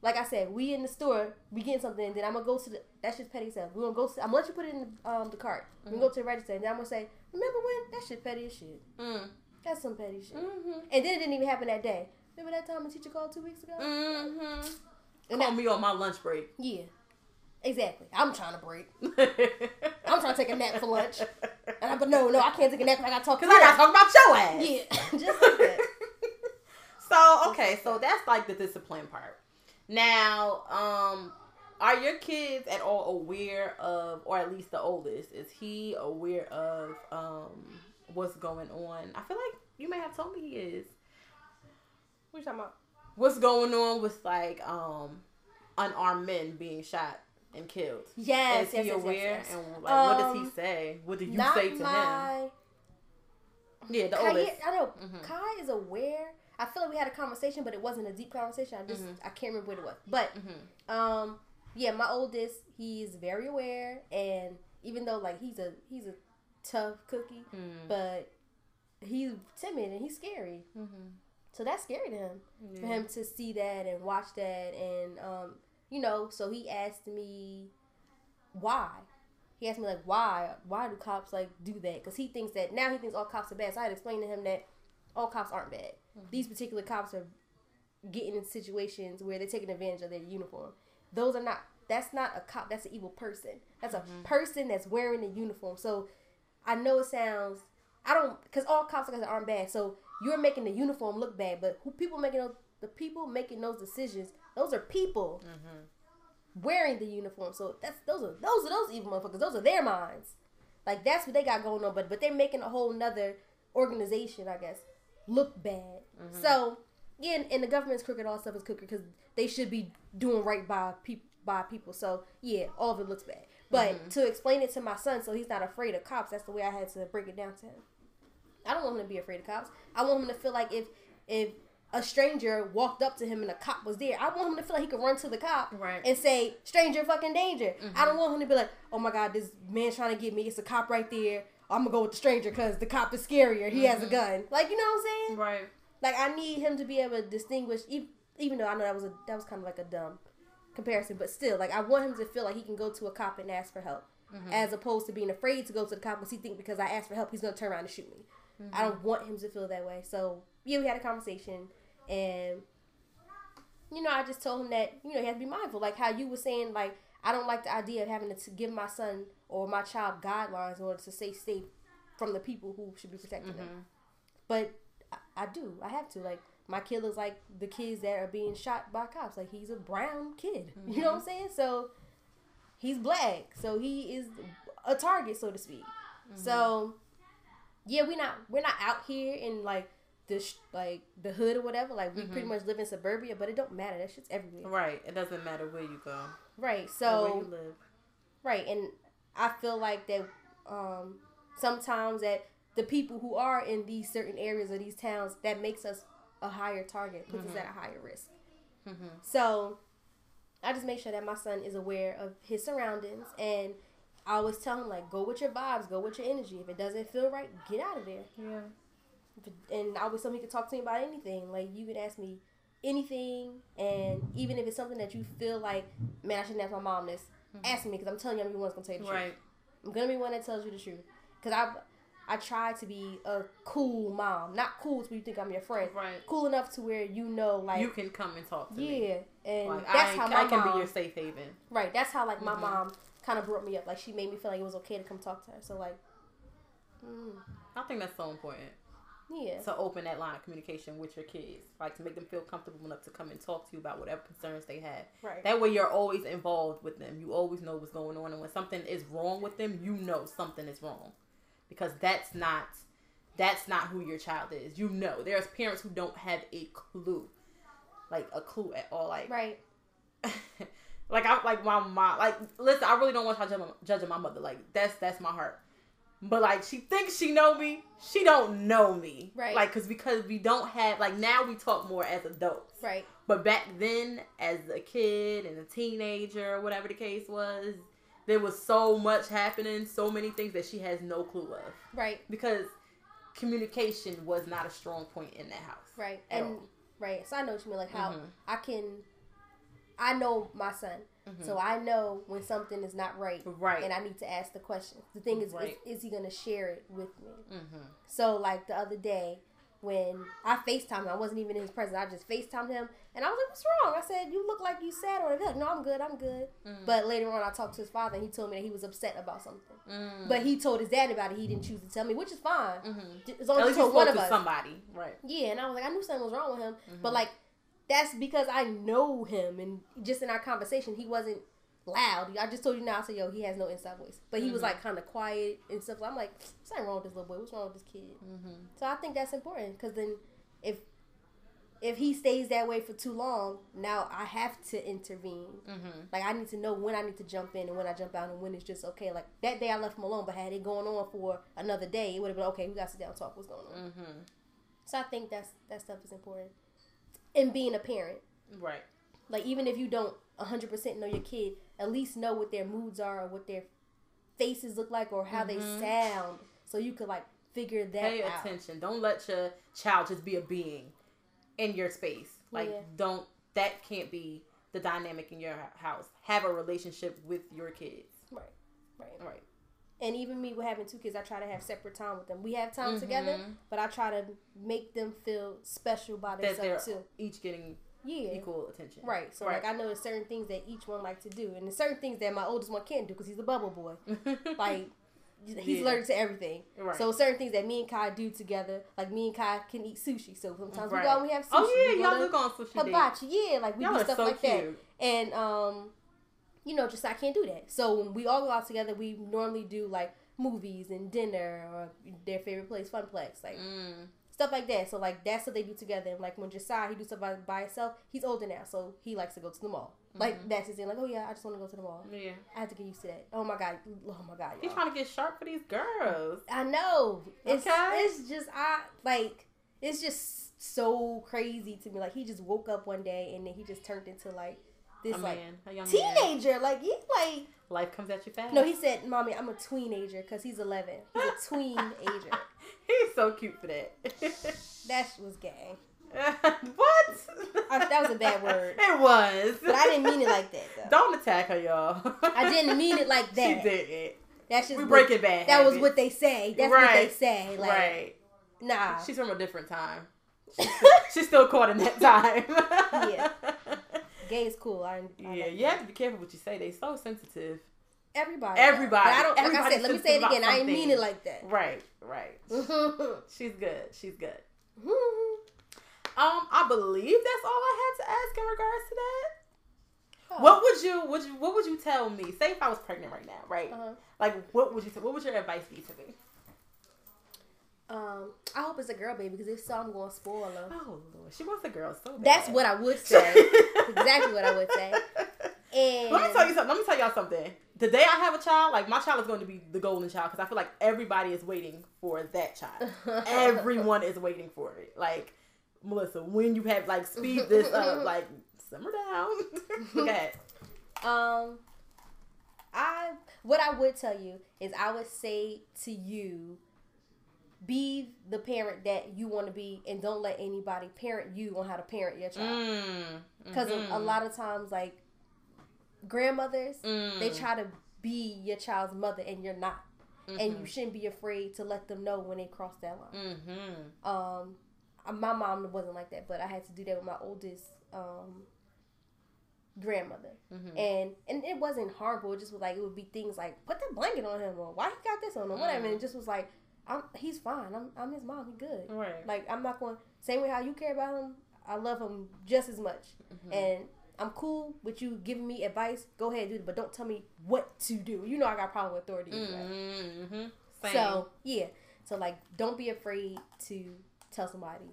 like I said, we in the store, we getting something, and then I'm gonna go to the. That's just petty stuff. We're gonna go. To, I'm gonna let you put it in the, um the cart. We gonna go to the register, and then I'm gonna say, remember when that shit petty as shit. Mm. That's some petty shit. Mm-hmm. And then it didn't even happen that day. Remember that time a teacher called two weeks ago? Mm-hmm. And Call that, me on my lunch break. yeah, exactly. I'm trying to break. I'm trying to take a nap for lunch. And I'm but no, no, I can't take a nap. I gotta talk to Cause I gotta talk about your ass. Yeah, just like that. so okay, so that's like the discipline part. Now, um, are your kids at all aware of, or at least the oldest, is he aware of um what's going on? I feel like you may have told me he is. What you talking about? What's going on with like um unarmed men being shot and killed? Yes, is yes, he yes, aware? yes. And like, what does he Um, say? What do you say to him? Yeah, the Kai, oldest. I know Mhm. Kai is aware. I feel like we had a conversation, but it wasn't a deep conversation. I just Mhm. I can't remember what it was. But hmm um, yeah, my oldest, he's very aware, and even though like he's a he's a tough cookie, Mm. but he's timid and he's scary. Mm-hmm. So that's scary to him for him to see that and watch that, and um, you know. So he asked me why. He asked me like why why do cops like do that? Because he thinks that now he thinks all cops are bad. So I had to explain to him that all cops aren't bad. Mm-hmm. These particular cops are getting in situations where they're taking advantage of their uniform. Those are not. That's not a cop. That's an evil person. That's a mm-hmm. person that's wearing a uniform. So I know it sounds. I don't because all cops like aren't bad. So you're making the uniform look bad, but who people making those, the people making those decisions? Those are people mm-hmm. wearing the uniform. So that's those are those are those evil motherfuckers. Those are their minds. Like that's what they got going on. But but they're making a whole nother organization, I guess, look bad. Mm-hmm. So yeah, and, the government's crooked. All stuff is crooked because they should be doing right by people by people. So yeah, all of it looks bad. But mm-hmm. to explain it to my son, so he's not afraid of cops. That's the way I had to break it down to him. I don't want him to be afraid of cops. I want him to feel like if if a stranger walked up to him and a cop was there, I want him to feel like he could run to the cop Right. and say, "Stranger, fucking danger." I mm-hmm. don't want him to be like, "Oh my god, this man's trying to get me. It's a cop right there. I'm gonna go with the stranger because the cop is scarier. He has a mm-hmm. gun." Like you know what I'm saying? Right. Like I need him to be able to distinguish, even though I know that was a that was kind of like a dumb comparison, but still, like I want him to feel like he can go to a cop and ask for help, mm-hmm. as opposed to being afraid to go to the cop because he think because I asked for help he's gonna turn around and shoot me. Mm-hmm. I don't want him to feel that way. So yeah, we had a conversation, and you know I just told him that you know he has to be mindful, like how you were saying, like I don't like the idea of having to give my son or my child guidelines in order to stay safe from the people who should be protecting Mm-hmm. them. But I, I do. I have to. Like my kid looks like the kids that are being shot by cops. Like he's a brown kid. You know what I'm mm-hmm. saying? So he's black. So he is a target, so to speak. Mm-hmm. So yeah, we not we're not out here in like the sh- like the hood or whatever. Like we pretty mm-hmm. much live in suburbia, but it don't matter. That shit's everywhere. Right. It doesn't matter where you go. Right. So you live. right, and I feel like that um sometimes that the people who are in these certain areas or these towns that makes us a higher target, puts us at a higher risk. Mhm. So I just make sure that my son is aware of his surroundings and I always tell him like go with your vibes, go with your energy. If it doesn't feel right, get out of there. Yeah. And I always tell him he can talk to me about anything. Like you can ask me anything, and even if it's something that you feel like, man, I shouldn't ask my mom this. Ask me because I'm telling you, I'm the one that's gonna tell you the truth. I'm gonna be one that tells you the truth. Cause I, I try to be a cool mom, not cool to where you think I'm your friend. Right. Cool enough to where you know, like, you can come and talk to me. yeah, and Like, that's I, how my I can mom, be your safe haven. right. That's how like my Mhm. mom kind of brought me up. Like she made me feel like it was okay to come talk to her. So like, mm, I think that's so important yeah, to open that line of communication with your kids, like to make them feel comfortable enough to come and talk to you about whatever concerns they have. right, That way, you're always involved with them. You always know what's going on, and when something is wrong with them, you know something is wrong, because that's not that's not who your child is. You know, there's parents who don't have a clue, like a clue at all. Like, right, like I like my mom. Like, listen, I really don't want y'all judging, judging my mother. Like, that's that's my heart. But like, she thinks she know me. She don't know me. Right. Like, cause because we don't have like now we talk more as adults. right, But back then, as a kid and a teenager, whatever the case was, there was so much happening, so many things that she has no clue of. right, Because communication was not a strong point in that house. right, and all. right. So I know what you mean. Like how Mhm. I can, I know my son, Mhm. so I know when something is not right. Right. and I need to ask the question. The thing is, Right. is, is he gonna share it with me? mm-hmm. So like the other day when I FaceTimed him, I wasn't even in his presence. I just FaceTimed him and I was like, What's wrong? I said, You look like you sad or like, no, I'm good, I'm good. Mm. But later on I talked to his father and he told me that he was upset about something. Mm. But he told his dad about it, he didn't choose to tell me, which is fine. Mhm. As long At as least he told one of us. somebody. Right. Yeah, and I was like, I knew something was wrong with him. Mm-hmm. But like that's because I know him and just in our conversation he wasn't loud. I just told you now, I said, yo, he has no inside voice. But he was Mhm. like kind of quiet and stuff. I'm like, nothing wrong with this little boy. What's wrong with this kid? Mm-hmm. So I think that's important because then if if he stays that way for too long, now I have to intervene. Mm-hmm. Like I need to know when I need to jump in and when I jump out and when it's just okay. Like that day I left him alone, but had it going on for another day, it would have been okay. We got to sit down and talk. What's going on? Mm-hmm. So I think that's that stuff is important. And being a parent, Right. like even if you don't 100% know your kid, at least know what their moods are or what their faces look like or how Mhm. they sound, so you could like figure that Pay out. attention. Don't let your child just be a being in your space. Like, Yeah. don't. That can't be the dynamic in your house. Have a relationship with your kids. Right, right. Right. And even me with having two kids, I try to have separate time with them. We have time Mhm. together, but I try to make them feel special by themselves too. each getting Yeah. equal attention. Right. So Right. like I know there's certain things that each one like to do, and there's certain things that my oldest one can't do because he's a bubble boy. Like he's Yeah. allergic to everything. right. So certain things that me and Kai do together, like me and Kai can eat sushi. So sometimes we go and we have sushi. oh yeah, y'all look on sushi hibachi. Yeah, like we Y'all do stuff so like cute. that. And um, you know, just I can't do that. So when we all go out together, we normally do like movies and dinner or their favorite place, Funplex, like Mm. stuff like that. So like that's what they do together. And like when Josiah he do stuff by, by himself, he's older now, so he likes to go to the mall. Like Mhm. that's his thing. Like oh yeah, I just want to go to the mall. Yeah. I have to get used to that. Oh my god. Oh my god. He's y'all. trying to get sharp for these girls. I know. It's Okay. it's just I like it's just so crazy to me. Like he just woke up one day and then he just turned into like this a like man, a young man. teenager. Like he like Life comes at you fast. no, he said, "Mommy, I'm a tweenager because he's 11. He's a tweenager. He's so cute for that. that was gay. what? I- that was a bad word. It was. But I didn't mean it like that though. Don't attack her, y'all. I didn't mean it like that. She didn't. That's just We break it bad. That was what they say. That's what they say. Like right. nah. She's from a different time. She's still caught in that time. Yeah. Gay is cool. I, I yeah, like you have to be careful what you say. They so sensitive. Everybody. Everybody. But I don't. Like I said, let me say it again. I didn't mean it like that. Right, right. She's good. She's good. Um, I believe that's all I had to ask in regards to that. Oh. What would you would you what would you tell me? Say if I was pregnant right now, right? Uh-huh. Like what would you say? what would your advice be to me? Um, I hope it's a girl baby because if so, I'm going to spoil her. Oh Lord, she wants a girl so bad. That's what I would say. exactly what I would say. And Let me tell you something. Let me tell y'all something. The day I have a child, like my child is going to be the golden child because I feel like everybody is waiting for that child. Everyone is waiting for it. Like Melissa, when you have like speed this up, like simmer down. Look at Um, I what I would tell you is I would say to you, be the parent that you want to be, and don't let anybody parent you on how to parent your child. Mm, Because a lot of times, like grandmothers, Mm. they try to be your child's mother, and you're not, and Mm-hmm. you shouldn't be afraid to let them know when they cross that line. Mm-hmm. Um, uh, my mom wasn't like that, but I had to do that with my oldest um, grandmother, Mm-hmm. and and it wasn't harmful. It just was like it would be things like put the blanket on him or why he got this on him, whatever. And it just was like, I'm he's fine. I'm I'm his mom. He good. Right. Like I'm not going same way how you care about him. I love him just as much, Mm-hmm. and I'm cool with you giving me advice. Go ahead, do it, but don't tell me what to do. You know I got a problem with authority. Mm-hmm. Same. So yeah, so like, don't be afraid to tell somebody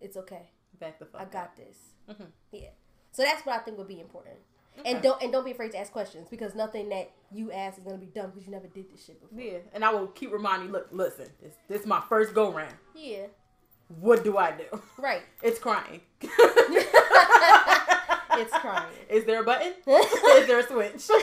it's okay. back the fuck. I got this. Mhm. Yeah. So that's what I think would be important. Okay. And don't and don't be afraid to ask questions because nothing that you ask is gonna be dumb because you never did this shit before. Yeah, and I will keep reminding you. Look, listen. This this is my first go round. Yeah. What do I do? Right. It's crying. It's crying. Is there a button? is there a switch? that's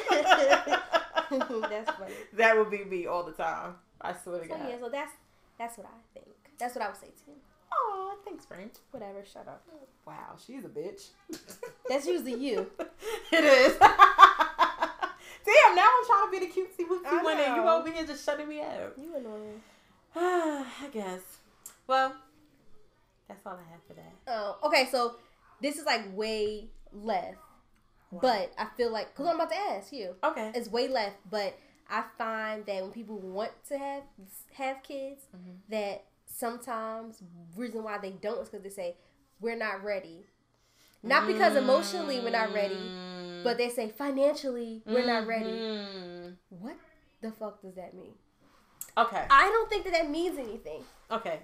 funny. that would be me all the time. I swear to So God. yeah, so that's that's what I think. That's what I would say to him. Aw, thanks, French. Whatever, shut up. Wow, she's a bitch. That's usually you. it is. Damn, now I'm trying to be the cutesy whoopsie one, and you over here just shutting me out. You annoying. I guess. Well, that's all I have for that. Oh, okay. So this is like way left, but I feel like because I'm about to ask you, Okay. it's way left. But I find that when people want to have have kids, Mm-hmm. that sometimes reason why they don't is because they say we're not ready. Not because emotionally we're not ready, Mm. but they say financially we're not ready. Mhm. What the fuck does that mean? Okay. I don't think that that means anything. Okay.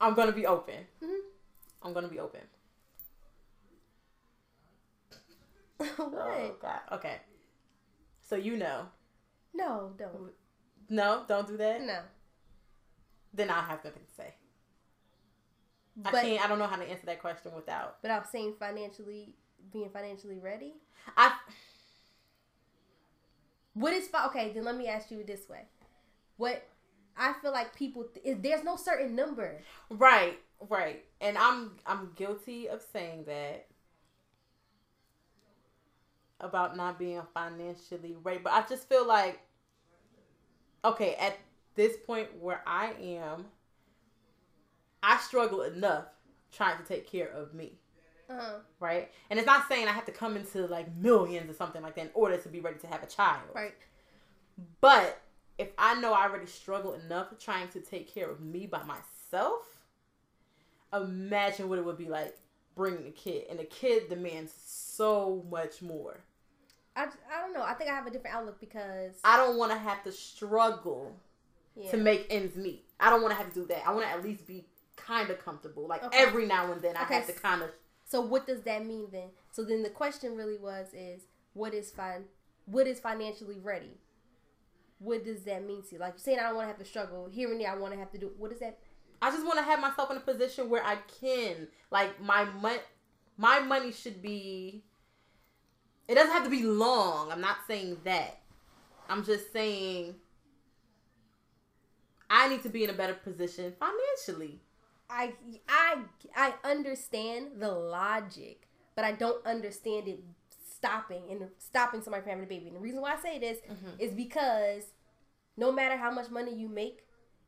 I'm gonna be open. Mhm. I'm gonna be open. what? Oh God. Okay. So you know. No, don't. No, don't do that. No. Then I'll have nothing to say. But, I can't. I don't know how to answer that question without. but I'm saying financially being financially ready. I. What is okay? Then let me ask you this way: What I feel like people th- there's no certain number. Right. Right. And I'm. I'm guilty of saying that. About not being financially ready, but I just feel like. Okay, at this point where I am, I struggle enough trying to take care of me. Uh, right? And it's not saying I have to come into like millions or something like that in order to be ready to have a child. right. But if I know I already struggle enough trying to take care of me by myself, imagine what it would be like bringing a kid. And a kid demands so much more. I, I don't know. I think I have a different outlook because I don't want to have to struggle yeah. to make ends meet. I don't want to have to do that. I want to at least be kind of comfortable. Like Okay. every now and then, I Okay, have to kind of. So what does that mean then? So then the question really was is what is fine what is financially ready? What does that mean to you? Like you're saying I don't want to have to struggle. Here and there I want to have to do what is that I just want to have myself in a position where I can, like, my money, my money should be. It doesn't have to be long. I'm not saying that. I'm just saying I need to be in a better position financially. I I I understand the logic, but I don't understand it stopping and stopping somebody from having a baby. And the reason why I say this mm-hmm. is because no matter how much money you make,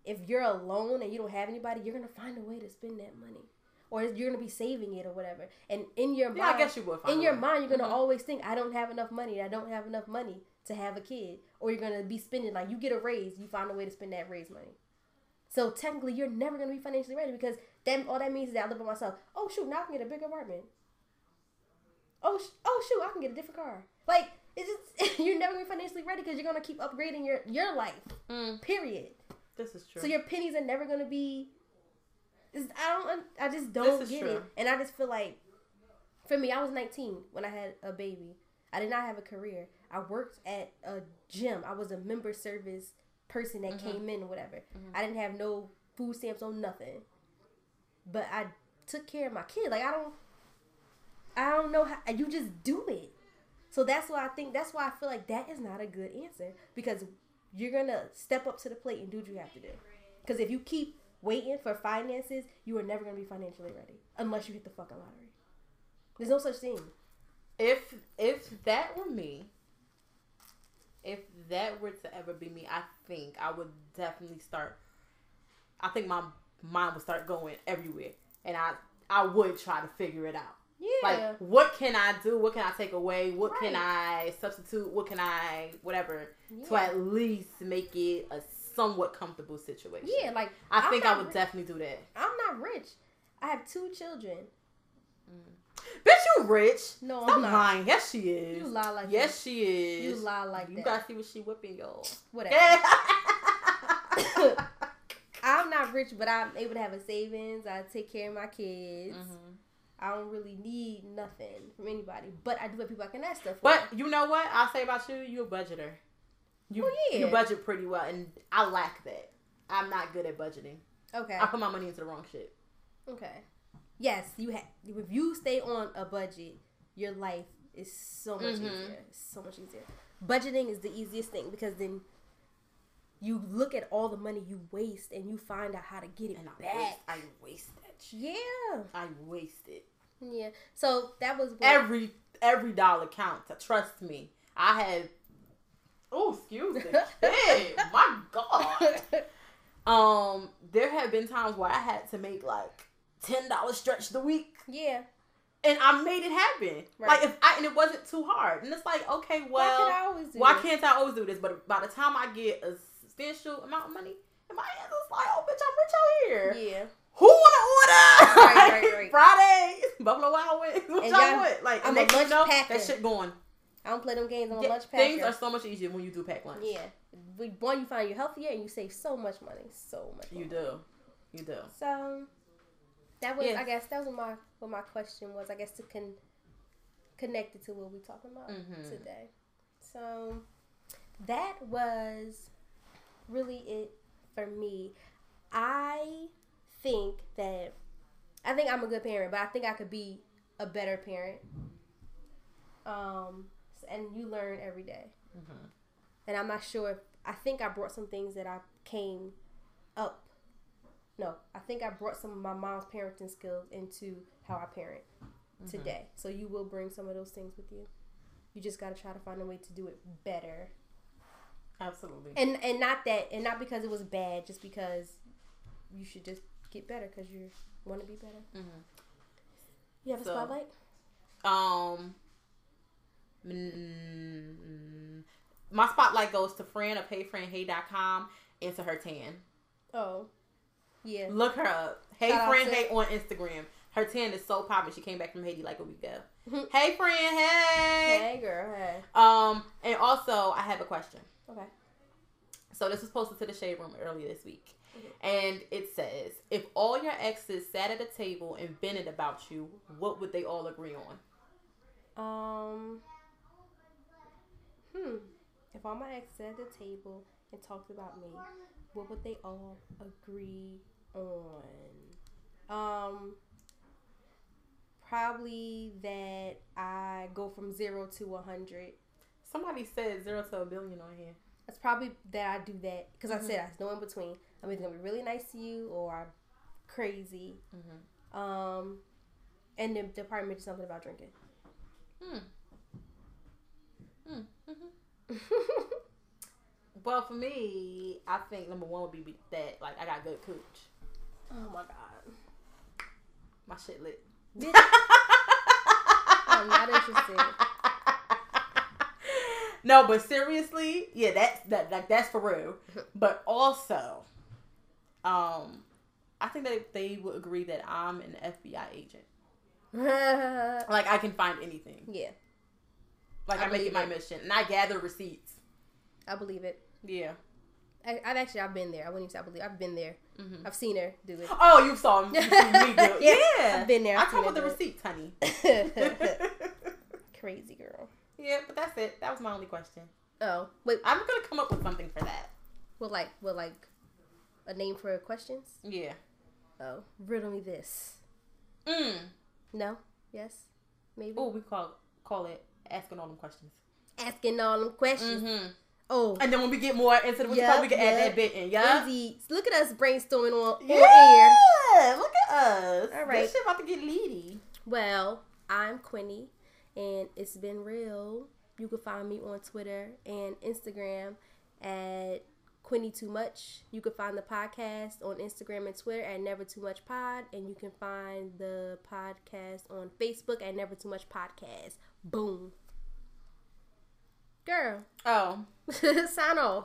if you're alone and you don't have anybody, you're gonna find a way to spend that money. Or you're gonna be saving it or whatever. And in your Yeah, mind, I guess you would. in your way. mind, you're gonna Mhm. always think, I don't have enough money. I don't have enough money to have a kid, or you're gonna be spending like you get a raise, you find a way to spend that raise money. So technically, you're never gonna be financially ready because then all that means is that I live by myself. Oh shoot, now I can get a bigger apartment. Oh sh- oh shoot, I can get a different car. Like it's just you're never gonna be financially ready because you're gonna keep upgrading your your life. Mm, Period. this is true. So your pennies are never gonna be. I don't. I just don't get true. it, and I just feel like, for me, I was 19 when I had a baby. I did not have a career. I worked at a gym. I was a member service person that Mhm. came in or whatever. Mhm. I didn't have no food stamps on nothing, but I took care of my kid. Like I don't. I don't know how you just do it. So that's why I think that's why I feel like that is not a good answer because you're gonna step up to the plate and do what you have to do. Because if you keep waiting for finances, you are never gonna be financially ready unless you hit the fucking lottery. There's no such thing. if if that were me, if that were to ever be me, I think I would definitely start. I think my mind would start going everywhere, and I I would try to figure it out. Yeah. Like, what can I do? What can I take away? What can I substitute? What can I whatever to at least make it a somewhat comfortable situation? yeah, like I I'm think I would ri- definitely do that. I'm not rich. I have two children. Bitch, you rich? No, Stop I'm not. lying. Yes, she is. You lie like yes, she that. You lie like you that. gotta see what she whipping, yo. Whatever. I'm not rich, but I'm able to have a savings. I take care of my kids. Mhm. I don't really need nothing from anybody, but I do have people I can ask stuff. For. But you know what? I'll say about you, you a budgeter. You Well, yeah. you budget pretty well, and I lack that. I'm not good at budgeting. okay, I put my money into the wrong shit. okay, yes, you have. If you stay on a budget, your life is so much Mhm. easier. It's so much easier. Budgeting is the easiest thing because then you look at all the money you waste and you find out how to get it And I back. waste, I waste that shit. Yeah, I waste it. yeah. So that was what, Every every dollar counts. Trust me. I had. Oh, excuse me. Hey, my God. Um, there have been times where I had to make like ten dollars stretch the week, yeah. and I made it happen. Right. Like if I and it wasn't too hard, and it's like okay, Why well, can always do why can't I always do this? But by the time I get a substantial amount of money and my hands, it's like, oh, bitch, I'm rich out here. Yeah. Who wanna order? Right, right, right. Fridays, Buffalo Wild Wings. What And y'all want? Like, I'm a next you lunch know, that shit going. I don't play them games. A Yeah, lunch packer. things are so much easier when you do pack lunch. Yeah. We- One, you find you're healthier and you save so much money. So much You money. do. You do. So that was. I guess, that was what my what my question was. I guess to con connect it to what we're talking about Mhm. today. So that was really it for me. I think that I think I'm a good parent, but I think I could be a better parent. Um, and you learn every day Mhm. and I'm not sure. If, I think I brought some things that I came up. No, I think I brought some of my mom's parenting skills into how I parent today. So you will bring some of those things with you. You just got to try to find a way to do it better, Absolutely. and and not that, and not because it was bad, just because you should just get better because you want to be better. Mhm. You have a So- spotlight? Um, mm, my spotlight goes to Fran of HeyFranHey.com and to her tan. Oh, yeah. Look her up. Hey Shout to- Hey on Instagram. Her tan is so popping. She came back from Haiti like a week ago. Mhm. hey Fran, hey. Hey, girl. Hey. Um, and also I have a question. Okay. So this was posted to the shade room earlier this week. Mhm. And it says, if all your exes sat at a table and vented about you, what would they all agree on? Um. Hmm. If all my exes at the table and talked about me, what would they all agree on? Um. Probably that I go from zero to a hundred. Somebody said zero to a billion on here. It's probably that I do that because Mhm. I said there's no in between. I'm either gonna be really nice to you or I'm crazy. Mm-hmm. Um. And the department is something about drinking. Hmm. Hmm. hmm Well, for me, I think number one would be that like I got good cooch. oh my god. My shit lit. I'm not interested. no, but seriously, yeah, that's that like that's for real. But also, um, I think that they would agree that I'm an FBI agent. Like I can find anything. yeah, Like I I, make it my it. mission, and I gather receipts. I believe it. Yeah. I, I've actually I've been there. I wouldn't even say I believe. I've been there. Mhm. I've seen her do it. Oh, you saw me. You seen me do it. Yeah, Yeah, I've been there. I I've come with the receipts, honey. Crazy girl. yeah, but that's it. That was my only question. Oh wait, I'm gonna come up with something for that. what like what like a name for questions? Yeah. Oh, riddle me this. Mm. No. Yes. Maybe. Oh, we call call it asking all them questions. Asking all them questions. Mm-hmm. Oh. And then when we get more into the Yep, we can add that bit in. Yeah. Easy. Look at us brainstorming on, on Yeah. air. Look at us. All right. This shit about to get leady. Well, I'm Quinny, and it's been real. You can find me on Twitter and Instagram at Quinny Too Much. You can find the podcast on Instagram and Twitter at Never Too Much Pod, and you can find the podcast on Facebook at Never Too Much Podcast. Boom. Girl, Oh, sign off.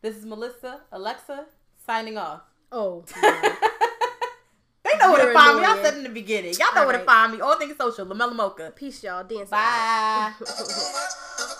this is Melissa Alexa signing off. Oh, they know where to find me. I said in the beginning. Y'all know All where to find me. All things social. Lamella Moka. peace, y'all. Dance. Bye.